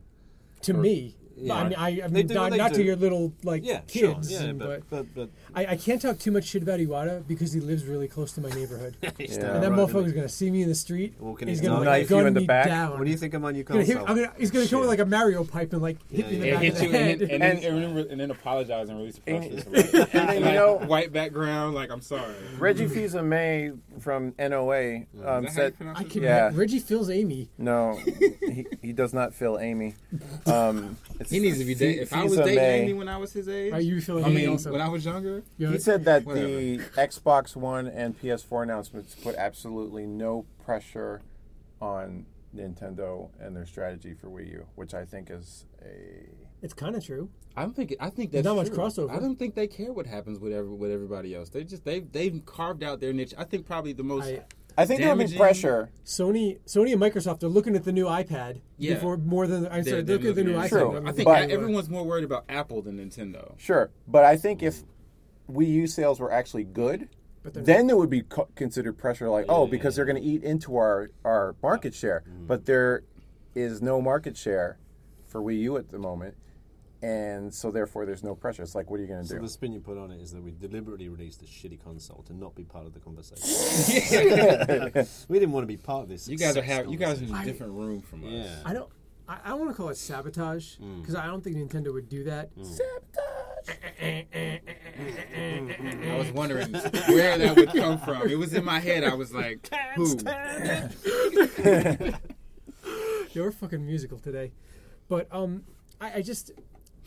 D: to me.
C: Yeah.
D: I mean, I, I mean
C: do-
D: not, not to your little like
C: yeah,
D: kids,
C: sure, yeah,
D: and-
C: but, but, but
D: I, I can't talk too much shit about Iwata because he lives really close to my neighborhood.
B: Yeah.
D: and
C: the
D: that
C: road,
D: motherfucker's
C: isn't
D: gonna see me in the street.
C: Walking
D: he's gonna
C: dog.
D: like,
B: Knife you in the
D: me
B: back?
D: down.
C: What do you think of on your
D: Gonna hit- I'm gonna, he's gonna come with
C: Shit.
D: like a Mario pipe and like hit me in the
A: Yeah,
D: back
A: hit
D: of the
A: you
D: head.
A: and, then- and, and, then, and then apologize and release a press
B: And you know
A: white background, like I'm sorry.
B: Reggie Fils May from NOA um,
A: Is that how you
B: said
D: I can.
B: Yeah.
D: Reggie feels Amy.
B: no, he, he does not feel Amy.
A: He
B: Um,
A: He needs to be dating. If I was dating
B: May.
A: Amy when I was his age,
D: Are you feeling
A: I mean,
D: also?
A: when I was younger,
D: You know,
B: He said that
A: Whatever.
B: the Xbox One and PS4 announcements put absolutely no pressure on Nintendo and their strategy for Wii U, which I think is a.
D: it's kind of true.
A: I don't think I think
D: There's
A: that's
D: not much
A: true.
D: crossover.
A: I don't think they care what happens with every, with everybody else. They just they've they've carved out their niche. I think probably the most.
D: I,
B: I think there will be
A: Damaging-
B: pressure.
D: Sony, Sony and Microsoft are looking at the new iPad
A: Yeah.
D: before more than I'm sorry,
A: they're
D: look at the new
A: looking
D: iPad.
A: at-
B: True.
D: than
A: I think
B: But-
A: everyone's more worried about Apple than Nintendo.
B: Sure, but I think if Wii U sales were actually good,
D: But they're
B: then there would be co- considered pressure like, oh, because they're going to eat into our, our market share.
A: Mm.
B: But there is no market share for Wii U at the moment. And so therefore there's no pressure. It's like, what are you going to
C: So
B: do?
C: the spin you put on it is that we deliberately released a shitty console to not be part of the conversation. we didn't want to be part of this.
A: You guys are
C: success
A: have you guys are in a different room from us.
D: I don't. I, I want to call it sabotage
A: Mm.
D: because I don't think Nintendo would do that. Sabotage.
A: I was wondering where that would come from. It was in my head. I was like, who?
D: They were fucking musical today, but um, I, I just,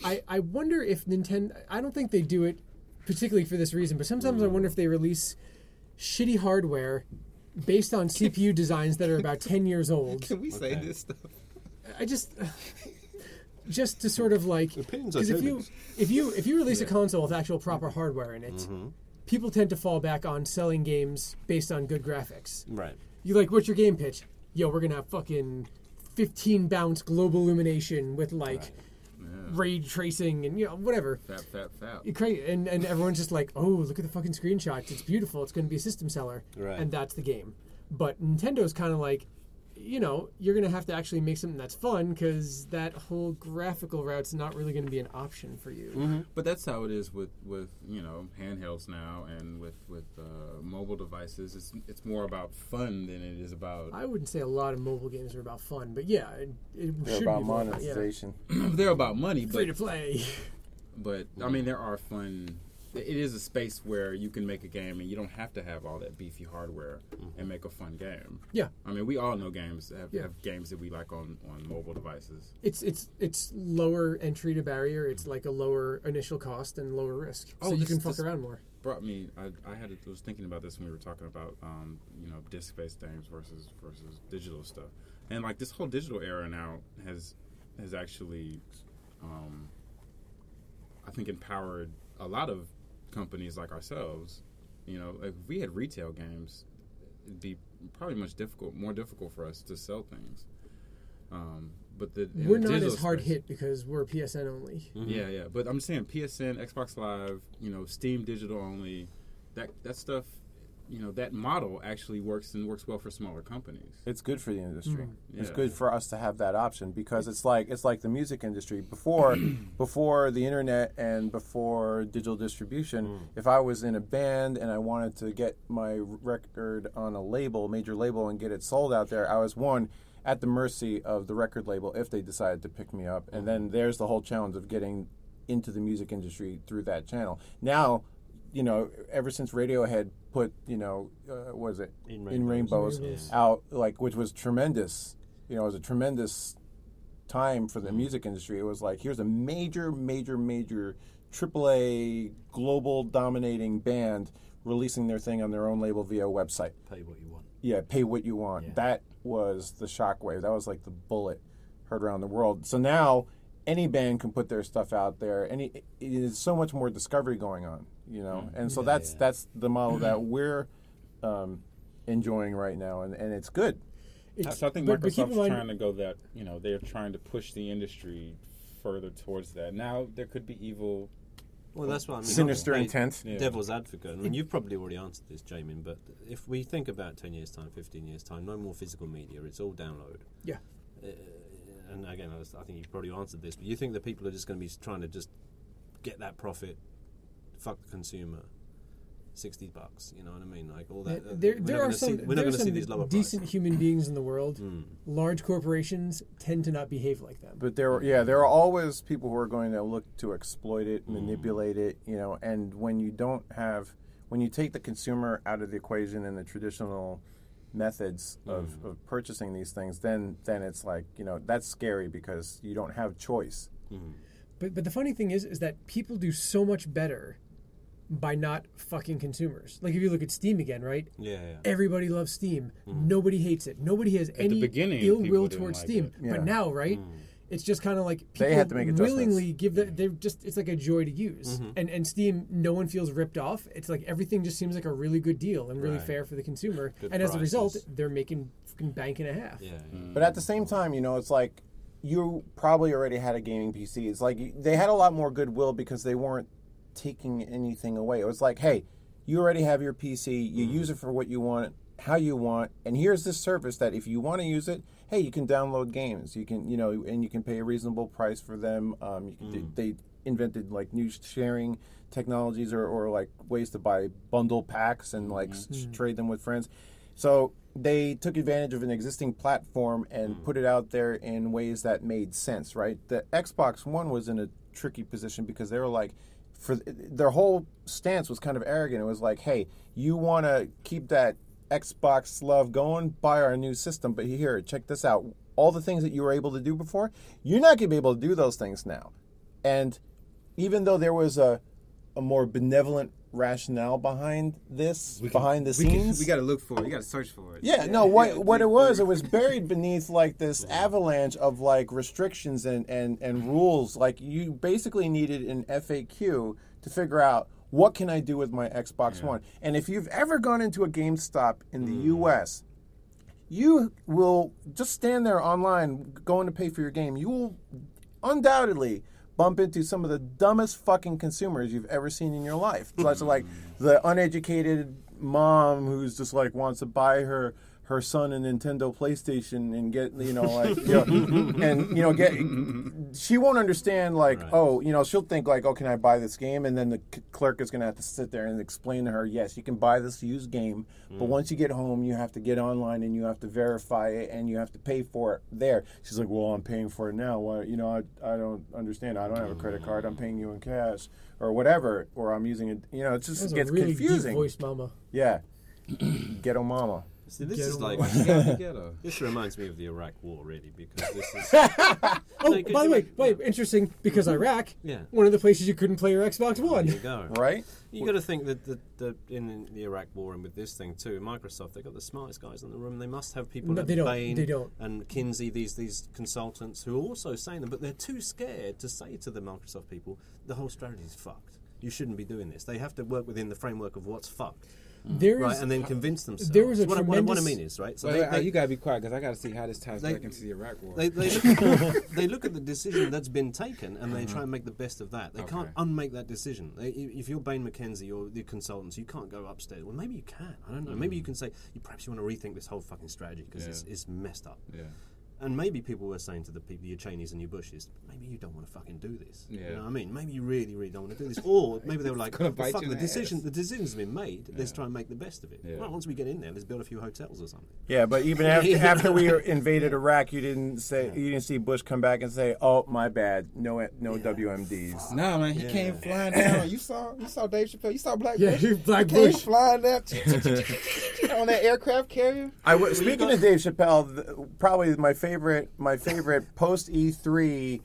D: I, I wonder if Nintendo. I don't think they do it particularly for this reason, but sometimes I wonder if they release shitty hardware based on CPU designs that are about ten years old.
A: Can we say
C: Okay.
A: this stuff?
D: I just, just to sort of like,
C: Opinions are
D: because if you
C: feelings.
D: if you if you release a console with actual proper hardware in it, mm-hmm. people tend to fall back on selling games based on good graphics.
C: Right.
D: You like, what's your game pitch? Yo, we're gonna have fucking 15 bounce global illumination with like ray tracing and you know whatever.
A: Fap, fap, fap.
D: You cra- And and everyone's just like, oh, look at the fucking screenshots. It's beautiful. It's gonna be a system seller.
C: Right.
D: And that's the game. But Nintendo's kind of like, you know, you're gonna have to actually make something that's fun because that whole graphical route's not really gonna be an option for you.
A: But that's how it is with, with you know handhelds now, and with with uh, mobile devices. It's it's more about fun than it is about.
D: I wouldn't say a lot of mobile games are about fun, but yeah, it, it
B: They're
D: should
B: about
D: be more about- yeah.
B: monetization.
A: They're about money,
D: Free to play.
A: but I mean there are fun. It is a space where you can make a game, and you don't have to have all that beefy hardware and make a fun game.
D: Yeah.
A: I mean, we all know games have,
D: Yeah.
A: have games that we like on, on mobile devices.
D: It's it's it's lower entry to barrier. It's like a lower initial cost and lower risk, so
A: Oh,
D: you
A: this-
D: can fuck around more.
A: Brought me. I, I had was thinking about this when we were talking about um, you know disc-based games versus versus digital stuff, and like this whole digital era now has has actually, um, I think, empowered a lot of companies like ourselves. You know, like if we had retail games, it'd be probably much difficult, more difficult for us to sell things. Um, but the
D: We're
A: the
D: not as hard
A: space-
D: hit because we're PSN only.
A: yeah, yeah. But I'm saying PSN, Xbox Live, you know, Steam Digital only, that that stuff, you know, that model actually works and works well for smaller companies.
B: It's good for the industry. Hmm. It's
A: Yeah.
B: good for us to have that option because it's like it's like the music industry before before the internet and before digital distribution. Hmm. If I was in a band and I wanted to get my record on a label, major label, and get it sold out there, I was one at the mercy of the record label if they decided to pick me up. And then hmm. there's the whole challenge of getting into the music industry through that channel. Now, you know, ever since Radiohead put, you know, uh, what is it,
C: In
B: in
C: Rainbows.
B: rainbows,
D: Rainbows.
B: out, like which was tremendous. You know, it was a tremendous time for the
C: Mm-hmm.
B: music industry. It was like here's a major, major, major AAA global dominating band releasing their thing on their own label via website.
C: Pay what you want.
B: Yeah, pay what you want.
C: Yeah.
B: That was the shockwave. That was like the bullet heard around the world. So now any band can put their stuff out there. Any it is so much more discovery going on, you know. And so that's
C: yeah.
B: that's the model that we're um, enjoying right now, and, and it's good.
D: It's,
A: So I think
D: but- but
A: Microsoft's
D: in mind-
A: trying to go that you know they're trying to push the industry further towards that. Now there could be evil.
C: Well, that's what I mean.
B: Sinister
C: Hey,
B: intent.
A: Yeah.
C: Devil's advocate. I mean, you've probably already answered this, Jaymin, but if we think about 10 years' time, 15 years' time, no more physical media, it's all download.
D: Yeah.
C: Uh, and again, I, was- I think you've probably answered this, but you think that people are just going to be trying to just get that profit, fuck the consumer, 60 bucks, you know what I mean? Like all that. uh,
D: there,
C: we're
D: there are some,
C: see, we're not
D: there are
C: going to see these lower
D: decent
C: prices.
D: human beings in the world.
C: Mm.
D: Large corporations tend to not behave like them.
B: But there, are, yeah, there are always people who are going to look to exploit it, manipulate it, you know. And when you don't have, when you take the consumer out of the equation in the traditional methods of,
C: Mm.
B: of purchasing these things, then then it's like you know that's scary because you don't have choice.
D: But but the funny thing is, is that people do so much better by not fucking consumers. Like if you look at Steam again, right?
C: Yeah, yeah.
D: Everybody loves Steam.
C: Mm-hmm.
D: Nobody hates it. Nobody has
A: the
D: any ill will towards
A: like
D: Steam.
B: Yeah.
D: But now, right?
C: Mm.
D: It's just kind of like people
B: they have to make
D: willingly give that they're just. It's like a joy to use.
C: Mm-hmm.
D: And and Steam, no one feels ripped off. It's like everything just seems like a really good deal and really
C: Right.
D: fair for the consumer.
C: Good
D: and as a result, they're making fucking bank and a half.
C: Yeah, yeah.
B: But at the same time, you know, it's like you probably already had a gaming PC. It's like they had a lot more goodwill because they weren't taking anything away. It was like, hey, you already have your PC. You use it for what you want, how you want, and here's this service that if you want to use it, hey, you can download games. You can, you know, and you can pay a reasonable price for them. Um, you can, they, mm. they invented like new sharing technologies or, or like ways to buy bundle packs and like s- mm. trade them with friends. So they took advantage of an existing platform and mm. put it out there in ways that made sense, right? The Xbox One was in a tricky position because they were like, for their whole stance was kind of arrogant. It was like, hey, you want to keep that Xbox love going, buy our new system, but here, check this out. All the things that you were able to do before, you're not going to be able to do those things now. And even though there was a a more benevolent rationale behind this, behind the
E: we can-
B: scenes,
E: we got to look for it. We got to search for it.
B: yeah, no. What what it was, it was buried beneath like this avalanche of like restrictions and and and rules. Like you basically needed an FAQ to figure out what can I do with my Xbox One. And if you've ever gone into a GameStop in the mm. U.S., you will just stand there online going to pay for your game. You will undoubtedly bump into some of the dumbest fucking consumers you've ever seen in your life. So it's like mm. the uneducated mom who's just like wants to buy her her son a Nintendo PlayStation and get you know like you know, and you know get she won't understand like oh you know she'll think like oh can I buy this game? And then the c- clerk is gonna have to sit there and explain to her yes you can buy this used game but mm. once you get home you have to get online and you have to verify it and you have to pay for it there. She's like well I'm paying for it now. Well, you know I, I don't understand. I don't have a credit card. I'm paying you in cash or whatever or I'm using it. You know it just
D: That's
B: gets
D: a really
B: confusing.
D: deep voice, mama.
B: yeah. Ghetto mama
C: See, this
D: Get
C: is like this reminds me of the Iraq War, really, because this is
D: Oh,
C: No, 'cause
D: by the way,
C: make-
D: wait, interesting because mm-hmm. Iraq,
C: Yeah.
D: one of the places you couldn't play your Xbox One.
C: there
D: One.
C: you go.
B: right
C: You got to think that the, the, in the Iraq War and with this thing too, Microsoft they got the smartest guys in the room. They must have people
D: No,
C: like
D: they don't.
C: Bain
D: They don't.
C: and Kinsey, these these consultants who are also saying them, but they're too scared to say to the Microsoft people, the whole strategy is fucked. You shouldn't be doing this. They have to work within the framework of what's fucked,
D: There
C: right?
D: is
C: And then convince themselves.
D: there was a
C: what, I- what I- what I mean is, right? So
E: Wait,
C: they,
E: wait,
C: they,
E: you gotta be quiet because I gotta see how this ties
C: they-
E: back into the Iraq War.
C: they, they, look at, they look at the decision that's been taken and they try and make the best of that. They can't unmake that decision. They, if you're Bain McKinsey or the consultants, you can't go upstairs. Well, maybe you can. I don't know. Maybe you mm. can say, you perhaps you want to rethink this whole fucking strategy because it's, it's messed up.
A: Yeah.
C: And maybe people were saying to the people, your Cheneys and your Bushes, maybe you don't want to fucking do this. You know what I mean? Maybe you really, really don't want to do this. Or maybe they were like, well, fuck, the
E: the
C: decision, the decision's been made. Let's try and make the best of it.
A: Yeah.
C: Well, once we get in there, let's build a few hotels or something.
B: Yeah, but even after, after we invaded Iraq, you didn't say you didn't see Bush come back and say, "Oh, my bad, no, no WMDs."
E: Nah, man, he came flying down. You saw, you saw Dave Chappelle. You saw Black
D: Yeah,
E: Bush.
D: Black
E: he came
D: Bush.
E: flying down on that aircraft carrier.
B: I w- speaking of Dave Chappelle, th- probably my favorite, my favorite post E3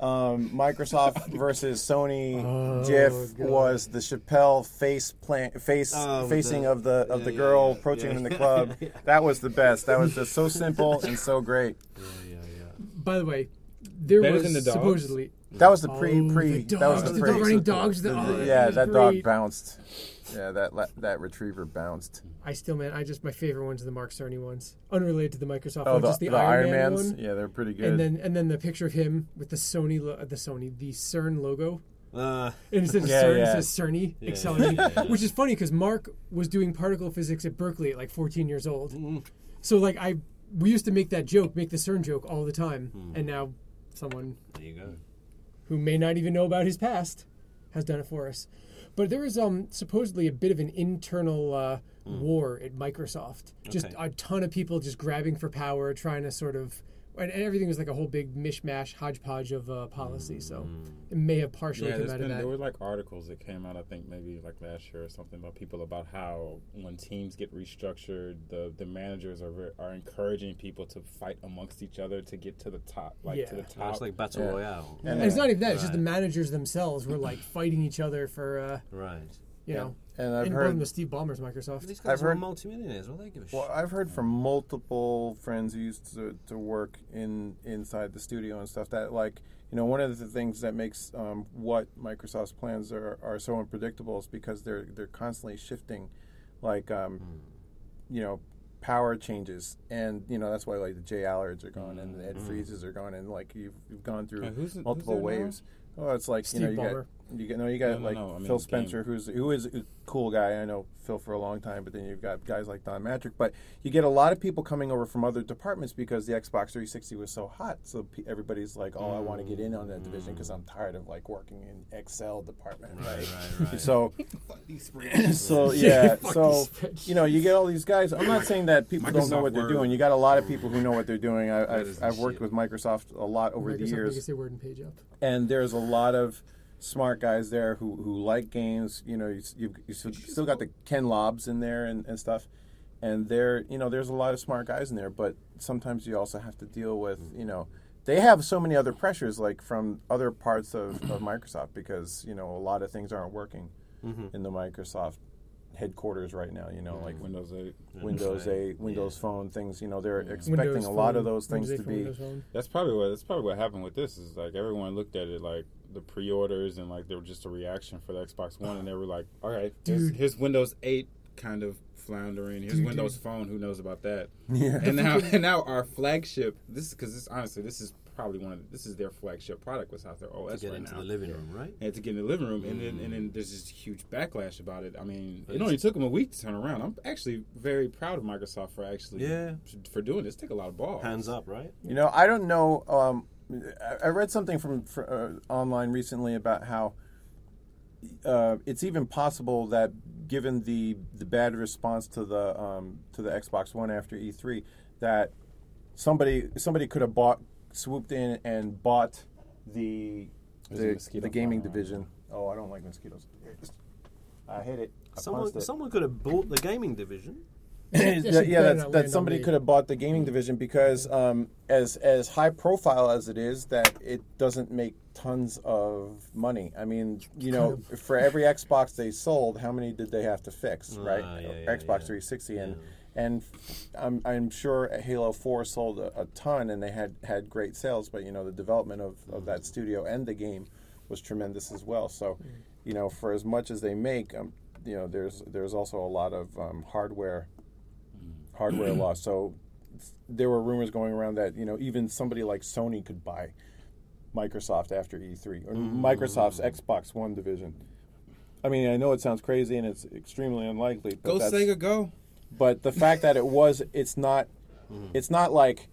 B: um, Microsoft versus Sony
D: Oh,
B: GIF was the Chappelle face plant, face
C: Oh,
B: facing
C: the-
B: of the of
C: yeah,
B: the girl
C: yeah,
B: approaching
C: yeah.
B: in the club. That was the best. That was just so simple and so great.
C: Yeah, yeah, yeah.
D: By the way, there
A: Better
D: was
A: than the
D: supposedly
B: That was the pre
D: Oh,
B: pre.
D: the
B: that was the
D: the
B: pre.
D: running dogs, the-
B: the-
D: oh,
B: yeah,
D: that
B: that
D: was
B: dog
D: great.
B: bounced. Yeah, that la- that retriever bounced.
D: I still man, I just my favorite ones are the Mark Cerny ones, unrelated to the Microsoft
B: Oh,
D: one,
B: the,
D: just the,
B: the
D: Iron, Man
B: Mans.
D: one.
B: Yeah, they're pretty good.
D: And then and then the picture of him with the Sony, lo- the Sony, the CERN logo.
C: Uh,
D: And instead of
B: Yeah,
D: CERN,
B: yeah.
D: it says Cerny,
C: Yeah,
D: accelerating.
C: yeah, yeah.
D: Which is funny because Mark was doing particle physics at Berkeley at like 14 years old.
C: Mm.
D: So like I, we used to make that joke, make the CERN joke all the time,
C: Hmm.
D: and now someone
C: there you go.
D: who may not even know about his past has done it for us. But there was um, supposedly a bit of an internal uh, war at Microsoft. Just
C: Okay.
D: a ton of people just grabbing for power, trying to sort of and, and everything was like a whole big mishmash hodgepodge of uh, policy. So it may have partially
A: Yeah,
D: come out
A: been,
D: of that.
A: there were like articles that came out, I think maybe like last year or something about people about how when teams get restructured, the the managers are ver- are encouraging people to fight amongst each other to get to the top, like to
D: Yeah.
A: the
C: So
A: top.
C: it's like battle
B: Yeah.
C: royale.
B: And
D: And it's not even that; it's just the managers themselves were like fighting each other for, uh,
C: Right.
D: you
B: Yeah.
D: know,
B: And I've
D: and
B: heard
D: heard the Steve Ballmer's Microsoft.
C: These
B: I've
C: guys are
B: heard-
C: multimillionaires. What do they give a
B: Well,
C: shit?
B: I've heard from multiple friends who used to, to work in inside the studio and stuff that like you know one of the things that makes um, what Microsoft's plans are, are so unpredictable is because they're they're constantly shifting, like um, you know power changes and you know that's why like the J Allards are gone and the Ed Frieses are gone and like you've, you've gone through
A: Uh, who's- who's
B: multiple
A: now?
B: waves. Oh, it's like
D: Steve
B: you know you
D: Ballmer.
B: got you get no you got
A: No, no,
B: like
A: no, I mean
B: Phil
A: game.
B: Spencer who's who is a cool guy. I know Phil for a long time, but then you've got guys like Don Mattrick. But you get a lot of people coming over from other departments because the Xbox 360 was so hot. So pe- everybody's like, "Oh, I want to get in on that division because I'm tired of like working in Excel department." Right.
C: right, right.
B: So
E: Fuck these spreadsheets.
B: so yeah, so you know, you get all these guys. I'm not saying that people don't know
A: Microsoft
B: what they're
A: Word.
B: doing. You got a lot of people who know what they're doing. I, I've, I've worked
A: shit.
B: with Microsoft a lot over
D: Microsoft
B: the years
D: it say word and page up.
B: and there's a lot of smart guys there who, who like games. You know, you, you, you still, still got the Ken Lobbs in there and, and stuff. And there, you know, there's a lot of smart guys in there, but sometimes you also have to deal with, you know, they have so many other pressures, like from other parts of, of Microsoft, because you know a lot of things aren't working mm-hmm. in the Microsoft headquarters right now. You know, mm-hmm. like
A: Windows 8.
B: Windows 8, Windows Phone things. You know, they're
A: Yeah.
B: expecting
D: Windows
B: a lot
D: Phone,
B: of those things to be.
A: That's probably what that's probably what happened with this is like everyone looked at it like the pre-orders and like they were just a reaction for the Xbox One and they were like, all right, here's,
D: Dude.
A: here's Windows 8 kind of floundering. Here's
D: Dude,
A: Windows
D: dude.
A: Phone. Who knows about that?
B: Yeah.
A: And now and now our flagship. This is because this honestly this is probably one of the, this is their flagship product was out their
C: to
A: OS
C: get
A: right
C: into
A: now.
C: the living room, right?
A: and to get in the living room, and then and then there's this huge backlash about it. I mean,
C: But
A: it only took them a week to turn around. I'm actually very proud of Microsoft for actually
C: Yeah.
A: for doing this. Take a lot of balls.
C: Hands up, right?
B: You know, I don't know. Um, I- I read something from, fr uh, online recently about how uh, it's even possible that, given the the bad response to the um, to the Xbox One after E3, that somebody somebody could have bought swooped in and bought the
A: There's
B: the, the gaming division. Oh, I don't like mosquitoes. I hit it. I
C: Someone,
B: punched it.
C: someone could have bought the gaming division.
B: Yeah, yeah, that's, that somebody could have bought the gaming division because, um, as as high profile as it is, that it doesn't make tons of money. I mean, you know, for every Xbox they sold, how many did they have to fix, right?
C: Ah, yeah, yeah,
B: Xbox
C: yeah.
B: 360 and and I'm I'm sure Halo 4 sold a, a ton and they had had great sales, but you know the development of, of that studio and the game was tremendous as well. So, you know, for as much as they make, um, you know, there's there's also a lot of um, hardware hardware loss. So there were rumors going around that you know even somebody like Sony could buy Microsoft after E3 or mm. Microsoft's Xbox One division. I mean, I know it sounds crazy and it's extremely unlikely. But
A: Go
B: that's,
A: Sega, go.
B: But the fact that it was, it's not, mm. it's not like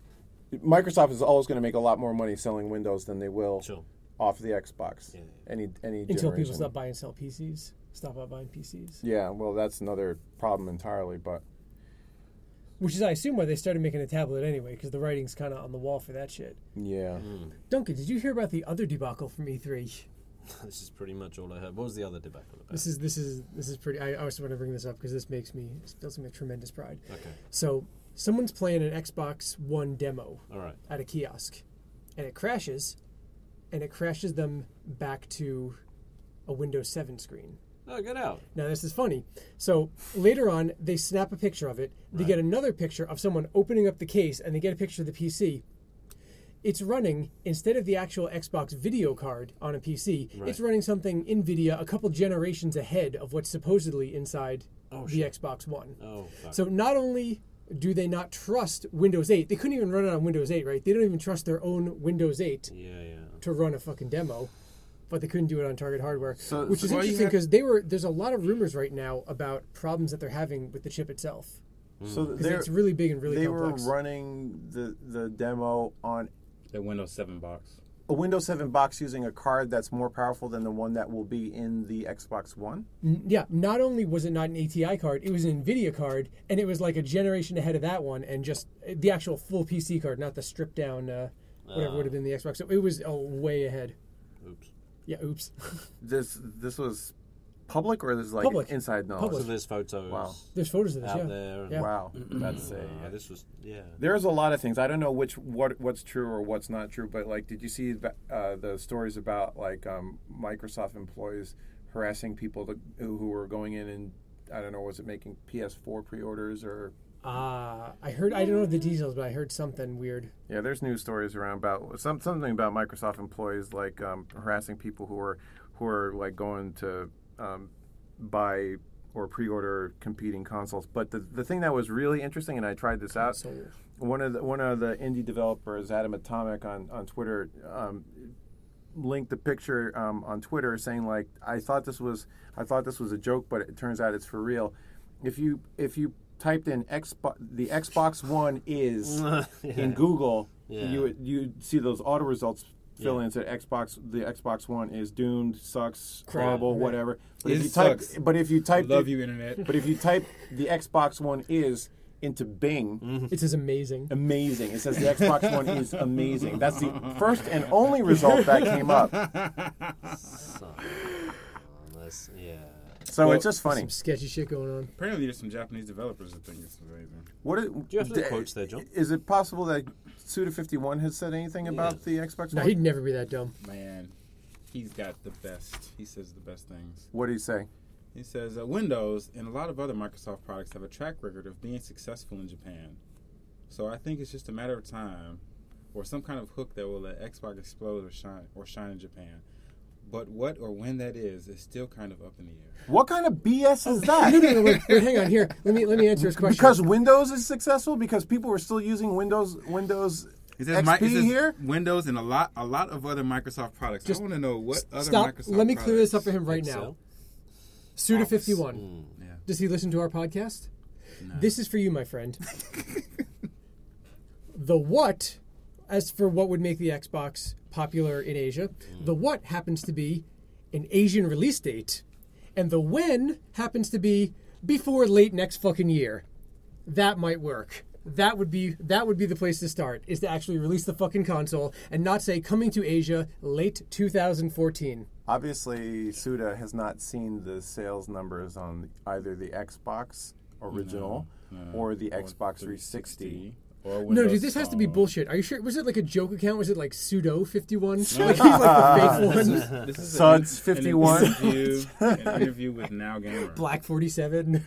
B: Microsoft is always going to make a lot more money selling Windows than they will
C: Sure.
B: off the Xbox.
C: Yeah.
B: Any any
D: Until
B: generation.
D: people stop buying and sell PCs. Stop out buying PCs.
B: Yeah, well, that's another problem entirely. But
D: Which is, I assume, why they started making a tablet anyway, because the writing's kind of on the wall for that shit.
B: yeah, hmm.
D: Duncan, did you hear about the other debacle from E E3?
C: this is pretty much all I heard. What was the other debacle about?
D: This is this is this is pretty. I, I also want to bring this up because this makes me it fills me with tremendous pride.
C: okay.
D: So someone's playing an Xbox One demo
C: All right.
D: at a kiosk, and it crashes, and it crashes them back to a Windows 7 screen.
C: Oh, get out.
D: Now this is funny. So later on, they snap a picture of it. They get another picture of someone opening up the case, and they get a picture of the PC. It's running instead of the actual Xbox video card on a PC. It's running something NVIDIA a couple generations ahead of what's supposedly inside
C: Oh,
D: the
C: shit.
D: Xbox One.
C: Oh, fuck.
D: So not only do they not trust Windows 8, they couldn't even run it on Windows 8, right? They don't even trust their own Windows 8
C: yeah, yeah.
D: to run a fucking demo, but they couldn't do it on target hardware,
B: So-
D: which
B: so
D: is
A: why you
D: interesting
A: have-
D: because they were. There's a lot of rumors right now about problems that they're having with the chip itself
B: so
D: because
B: they're
D: it's really big and really
B: they
D: complex.
B: were running the the demo on
A: The Windows 7 box.
B: a Windows 7 box using a card that's more powerful than the one that will be in the Xbox One.
D: N- Yeah, not only was it not an ATI card, it was an Nvidia card, and it was like a generation ahead of that one, and just uh, the actual full PC card, not the stripped down uh, whatever would have been the Xbox. So it was uh, way ahead.
C: Oops.
D: Yeah, oops.
B: This this was public or this is like
D: Public.
B: inside knowledge?
C: So
D: Public.
C: there's photos
B: Wow.
D: There's photos of this.
C: out
D: yeah.
C: there.
D: Yeah.
B: Wow, that's a.
C: Uh, this was yeah.
B: There's a lot of things. I don't know which what what's true or what's not true, but like, did you see the- uh, the stories about like um, Microsoft employees harassing people to, who, who were going in and I don't know, was it making PS4 pre-orders or
D: Ah, I heard. I don't know the details, but I heard something weird.
B: yeah? There's news stories around about some something about Microsoft employees like um, harassing people who are who are like going to um, buy or pre-order competing consoles. But the the thing that was really interesting, and I tried this out.
D: So
B: one of the one of the indie developers, Adam Atomic, on on Twitter, um, linked the picture um, on Twitter saying like, "I thought this was I thought this was a joke, but it turns out it's for real." If you if you typed in Xbox the Xbox One is in Google,
C: Yeah.
B: you would you see those auto results fill
C: Yeah.
B: in said Xbox the Xbox One is doomed, sucks,
D: Crap,
B: horrible,
D: right.
B: whatever. But
A: It
B: if you type
A: sucks.
B: but if you type
A: Love
B: the-
A: you, internet.
B: but if you type the Xbox One is into Bing, mm-hmm.
D: it says amazing.
B: amazing. It says the Xbox One is amazing. That's the first and only result that came up.
C: So, unless, yeah.
B: So
A: Well,
B: it's just funny.
D: Some sketchy shit going on.
A: Apparently, there's some Japanese developers that think it's amazing.
B: What is,
C: Do you have the
B: d-
C: quotes there, John?
B: Is it possible that Suda51 has said anything about the Xbox
D: No,
B: One?
D: he'd never be that dumb.
A: Man, he's got the best. He says the best things.
B: What did he say?
A: He says uh, Windows and a lot of other Microsoft products have a track record of being successful in Japan. So I think it's just a matter of time, or some kind of hook that will let Xbox explode or shine or shine in Japan. But what or when that is is still kind of up in the air.
B: What kind of BS is that?
D: no, no, wait, wait, hang on here. Let me let me answer his question.
B: Because Windows is successful because people were still using Windows Windows
A: It says,
B: XP
A: Mi- it says
B: here.
A: Windows and a lot a lot of other Microsoft products.
D: Just
A: I want to know what other Microsoft.
D: Stop.
A: Microsoft
D: Let me clear this up for him right now.
C: Excel?
D: Suda fifty one.
C: Mm.
A: Yeah.
D: Does he listen to our podcast? This is for you, my friend. the what, as for what would make the Xbox popular in Asia, the what happens to be an Asian release date, and the when happens to be before late next fucking year. That might work. That would be that would be the place to start. Is to actually release the fucking console and not say coming to Asia late 2014.
B: Obviously, Suda has not seen the sales numbers on either the Xbox original or the Xbox 360.
A: Or
D: No, dude, this has to be bullshit. Are you sure? Was it like a joke account? Was it like pseudo fifty one? like he's like the fake one.
A: This is Suda
B: 51.
A: interview, an interview with Now Gamer.
D: Black forty seven.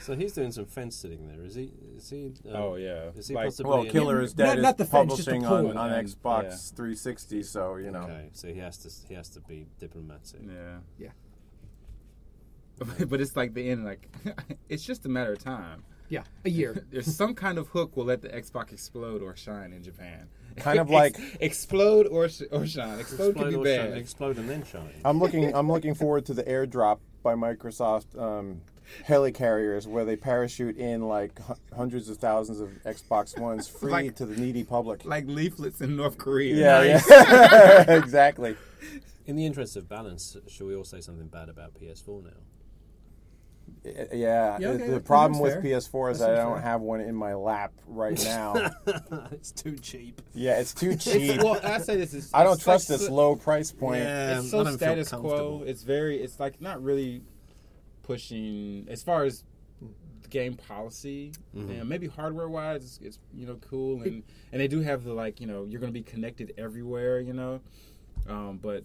C: So he's doing some fence sitting there, is he? Is he? um,
A: Oh yeah,
C: Is he
A: Like-
C: possibly?
B: Well,
C: an-
B: Killer is Dead
D: not
B: is
D: the fence, just the
B: publishing on, on
A: And-
B: Xbox
A: yeah.
B: 360, so you know.
C: Okay, so he has to he has to be diplomatic.
A: Yeah.
D: Yeah.
A: but it's like the end. Like it's just a matter of time.
D: Yeah, a year.
A: There's some kind of hook will let the Xbox explode or shine in Japan.
B: Kind of
A: Ex-
B: like-
A: explode or sh- or shine. Explode, can be
C: or
A: bad.
C: shine, explode and then shine.
B: I'm looking. I'm looking forward to the airdrop by Microsoft um, helicarriers, where they parachute in like hu- hundreds of thousands of Xbox Ones free
A: Like-
B: to the needy public.
A: like leaflets in North Korea.
B: yeah, yeah, exactly.
C: In the interest of balance, should we all say something bad about PS4 now?
B: Yeah,
D: Yeah,
B: the-
D: okay,
B: the
D: that
B: problem with
D: fair.
B: PS4 is
D: That
B: that I don't
D: fair.
B: have one in my lap right now.
C: it's too cheap.
B: yeah, it's too cheap.
A: well, I say this is.
B: I don't trust
A: like
B: this
A: so-
B: low price point.
C: Yeah,
A: It's so status quo. It's very. It's like not really pushing as far as game policy
C: Mm-hmm.
A: and maybe hardware wise it's, it's you know cool and and they do have the like you know you're going to be connected everywhere you know um but but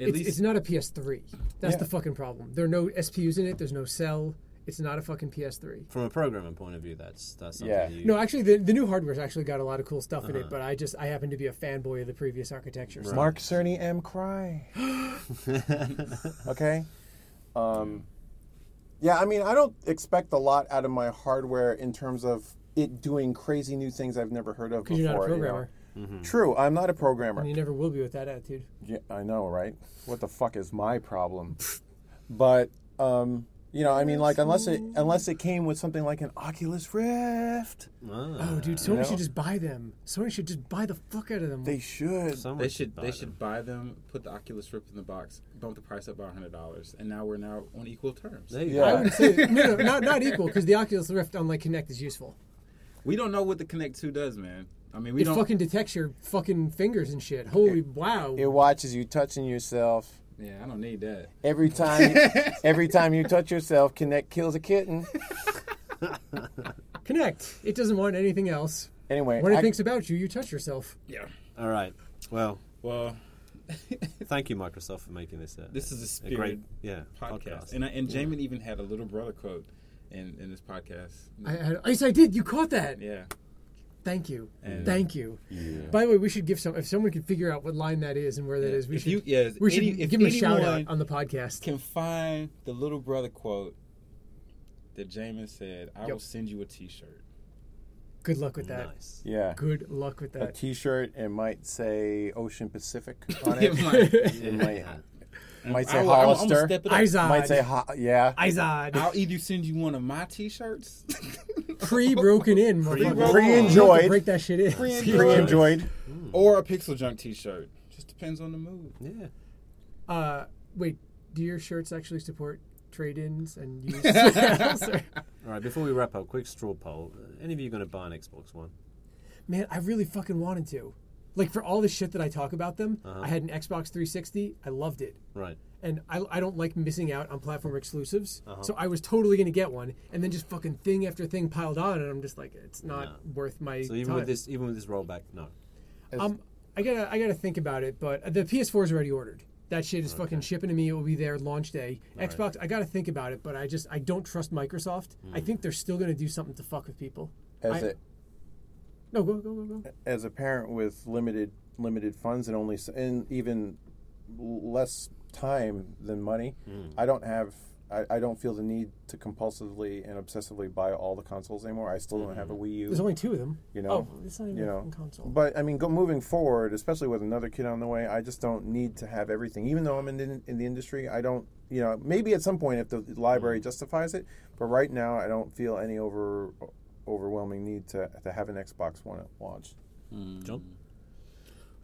A: at
D: It's,
A: least
D: it's not a PS3. That's
B: Yeah.
D: the fucking problem. There are no SPUs in it. There's no cell. It's not a fucking PS3.
C: From a programming point of view, that's that's something
B: Yeah.
C: you.
D: No, actually, the, the new hardware's actually got a lot of cool stuff in
A: Uh-huh.
D: it. But I just I happen to be a fanboy of the previous architecture. so-
B: Mark Cerny M. Cry. okay. Um, yeah, I mean, I don't expect a lot out of my hardware in terms of it doing crazy new things I've never heard of before.
D: Because you're not a
B: you know.
D: Programmer,
B: True, I'm not a programmer.
D: and you never will be with that attitude.
B: Yeah, I know, right? What the fuck is my problem? but um, You know, I mean, like unless it unless it came with something like an Oculus Rift,
C: Ah,
D: Oh, dude, Sony
B: know?
D: should just buy them. Sony should just buy the fuck out of them.
B: they should.
C: someone
A: They should
C: buy
A: they
C: them.
A: should buy them, put the Oculus Rift in the box, bump the price up by hundred dollars, and now we're now on equal terms.
C: There you
B: Yeah.
D: I would say no, no, not not equal because the Oculus Rift, on like Kinect is useful.
A: We don't know what the Kinect Two does, man. I mean, we
D: It
A: don't.
D: fucking detects your fucking fingers and shit. Holy wow!
B: It watches you touching yourself.
A: yeah, I don't need that.
B: Every time, every time you touch yourself, Kinect kills a kitten.
D: Kinect. It doesn't want anything else.
B: Anyway,
D: When it
B: I-
D: thinks about you, you touch yourself.
A: Yeah.
C: All right. Well,
A: Well,
C: thank you, Microsoft, for making this. A,
A: this is a
C: a great yeah
A: podcast, and I, and Jaymin even had a little brother quote in in this podcast.
D: I, I, yes, I did. You caught that.
A: yeah.
D: Thank you.
A: And-
D: Thank you. By the way, we should give some. If someone could figure out what line that is and where that is, we
A: If
D: should.
A: you- yeah,
D: we should
A: any- if
D: give him a shout
A: anyone-
D: out on the podcast.
A: Can find the little brother quote that Jaymin said. I
D: Yep.
A: will send you a T-shirt.
D: Good luck with that.
C: nice.
B: yeah,
D: Good luck with that.
B: T-shirt It might say Ocean Pacific on
A: It
B: it.
A: might-
B: It might, might say
A: I will- I'm- I'm
B: Hollister.
A: step it up.
D: Izod.
B: Might say ho- yeah.
D: Izod.
A: I'll either send you one of my T-shirts.
D: Pre broken in.
B: Pre-enjoyed.
D: Break that shit in.
B: Pre-enjoyed.
A: or a PixelJunk T-shirt. Just depends on the mood.
C: Yeah.
D: Uh, wait. Do your shirts actually support trade-ins and use?
C: All right. Before we wrap up, quick straw poll. Any of you going to buy an Xbox One?
D: Man, I really fucking wanted to. Like for all the shit that I talk about them,
C: Uh-huh.
D: I had an Xbox 360. I loved it.
C: Right.
D: and I, I don't like missing out on platform exclusives.
C: Uh-huh.
D: So I was totally going to get one, and then just fucking thing after thing piled on, and I'm just like, it's not
C: No.
D: worth my
C: So even
D: time.
C: with this, even with this rollback, no.
D: um, I gotta I gotta think about it, but the PS4 is already ordered. That shit is fucking shipping to me. It will be there launch day. Xbox, I gotta think about it, but I just I don't trust Microsoft.
C: Hmm.
D: I think they're still going to do something to fuck with people.
B: As
D: I-
B: a
D: No, go go go go.
B: as a parent with limited limited funds and only and even less time than money,
C: Hmm.
B: I don't have. I, I don't feel the need to compulsively and obsessively buy all the consoles anymore. I still don't have a Wii U.
D: There's only two of them.
B: you know,
D: Oh, it's not even
B: you know.
D: fucking console.
B: But I mean, go, moving forward, especially with another kid on the way, I just don't need to have everything. Even though I'm in the, in the industry, I don't. You know, maybe at some point if the library justifies it, but right now I don't feel any over overwhelming need to to have an Xbox One at launch.
C: John.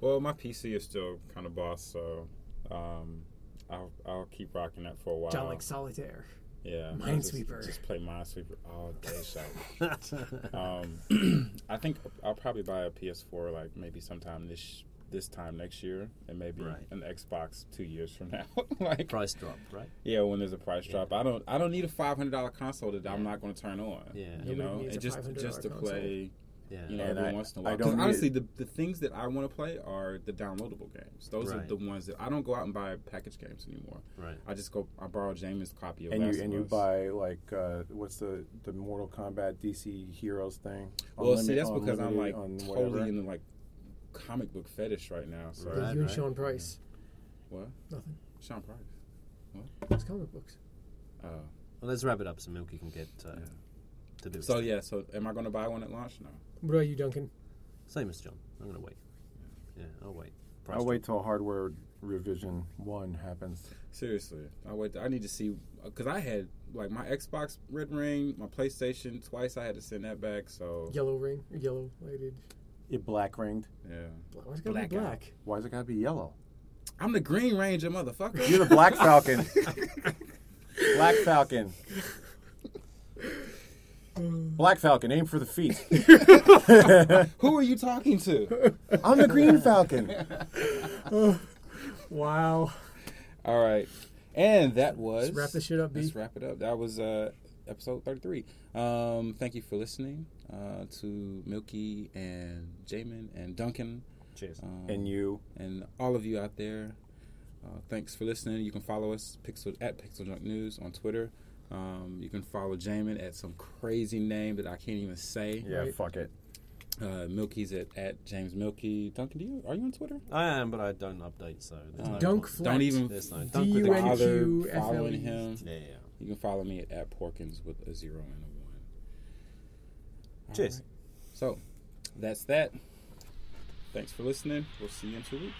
A: Well, my PC is still kind of boss, so um, I'll I'll keep rocking that for a while.
D: John like solitaire.
A: yeah, I'll just-
D: Minesweeper.
A: Just, play Minesweeper all day, shout. um, I think I'll probably buy a PS4 like maybe sometime this this time next year, and maybe
C: Right.
A: an Xbox two years from now. like
C: Price drop, right?
A: yeah, when there's a price drop, I don't I don't need a five hundred dollar console that I'm not going to turn on.
C: Yeah.
A: you
D: Nobody
A: know, and just just to
D: console.
A: play.
C: Yeah.
A: You know,
B: And
A: every
B: I-
A: once in a while. Because honestly, the, the things that I want to play are the downloadable games. Those
C: Right.
A: are the ones that I don't go out and buy package games anymore.
C: Right.
A: I just go. I borrow James' copy of
B: and
A: Last
B: you and
A: of
B: you
A: Us.
B: buy like uh, what's the the Mortal Kombat DC Heroes thing?
A: Well, see, that's because I'm like
B: on
A: totally
B: whatever.
A: in like comic book fetish right now. So
C: Right.
D: you and Sean Price.
A: what?
D: Nothing.
A: Sean Price. What?
D: It's comic books.
A: Oh,
C: Well, let's wrap it up so Milky can get uh, to do it.
A: so yeah. So am I going to buy one at launch? No.
D: What about you, Duncan?
C: Same as John. I'm going to wait. Yeah, I'll wait. Price
B: I'll wait till hardware revision one happens.
A: Seriously, I wait. I need to see because I had like my Xbox red ring, my PlayStation twice. I had to send that back. So
D: Yellow ring, yellow lighted.
B: It black ringed.
A: yeah,
D: Why's it gotta be
A: Blackout.
D: black?
B: Why is it gotta be yellow?
A: I'm the Green Ranger, motherfucker.
B: You're the Black Falcon. Black Falcon. Black Falcon, aim for the feet.
A: Who are you talking to?
B: I'm the Green Falcon.
D: Wow.
A: All right. And that was.
D: Let's wrap this shit up, B.
A: Let's wrap it up. That was uh, episode 33. Um, thank you for listening uh, to Milky and Jaymin and Duncan.
C: Cheers.
A: Um,
B: And you.
A: and all of you out there. Uh, thanks for listening. You can follow us Pixel at PixelJunk News on Twitter. Um, you can follow Jaymin at some crazy name that I can't even say.
B: Yeah,
D: Right.
B: fuck it.
A: Uh, Milky's at, at James Milky. Duncan, do you are you on Twitter?
C: I am, but I don't update, so there's no
D: Dunk
C: point.
A: Don't even
C: There's no
D: D
C: dunk with the
A: bother
D: Q F L
A: following him.
C: Yeah, yeah.
A: You can follow me at, at Porkins with a zero and a one. All
C: Cheers.
A: right. So that's that. Thanks for listening. We'll see you in two weeks.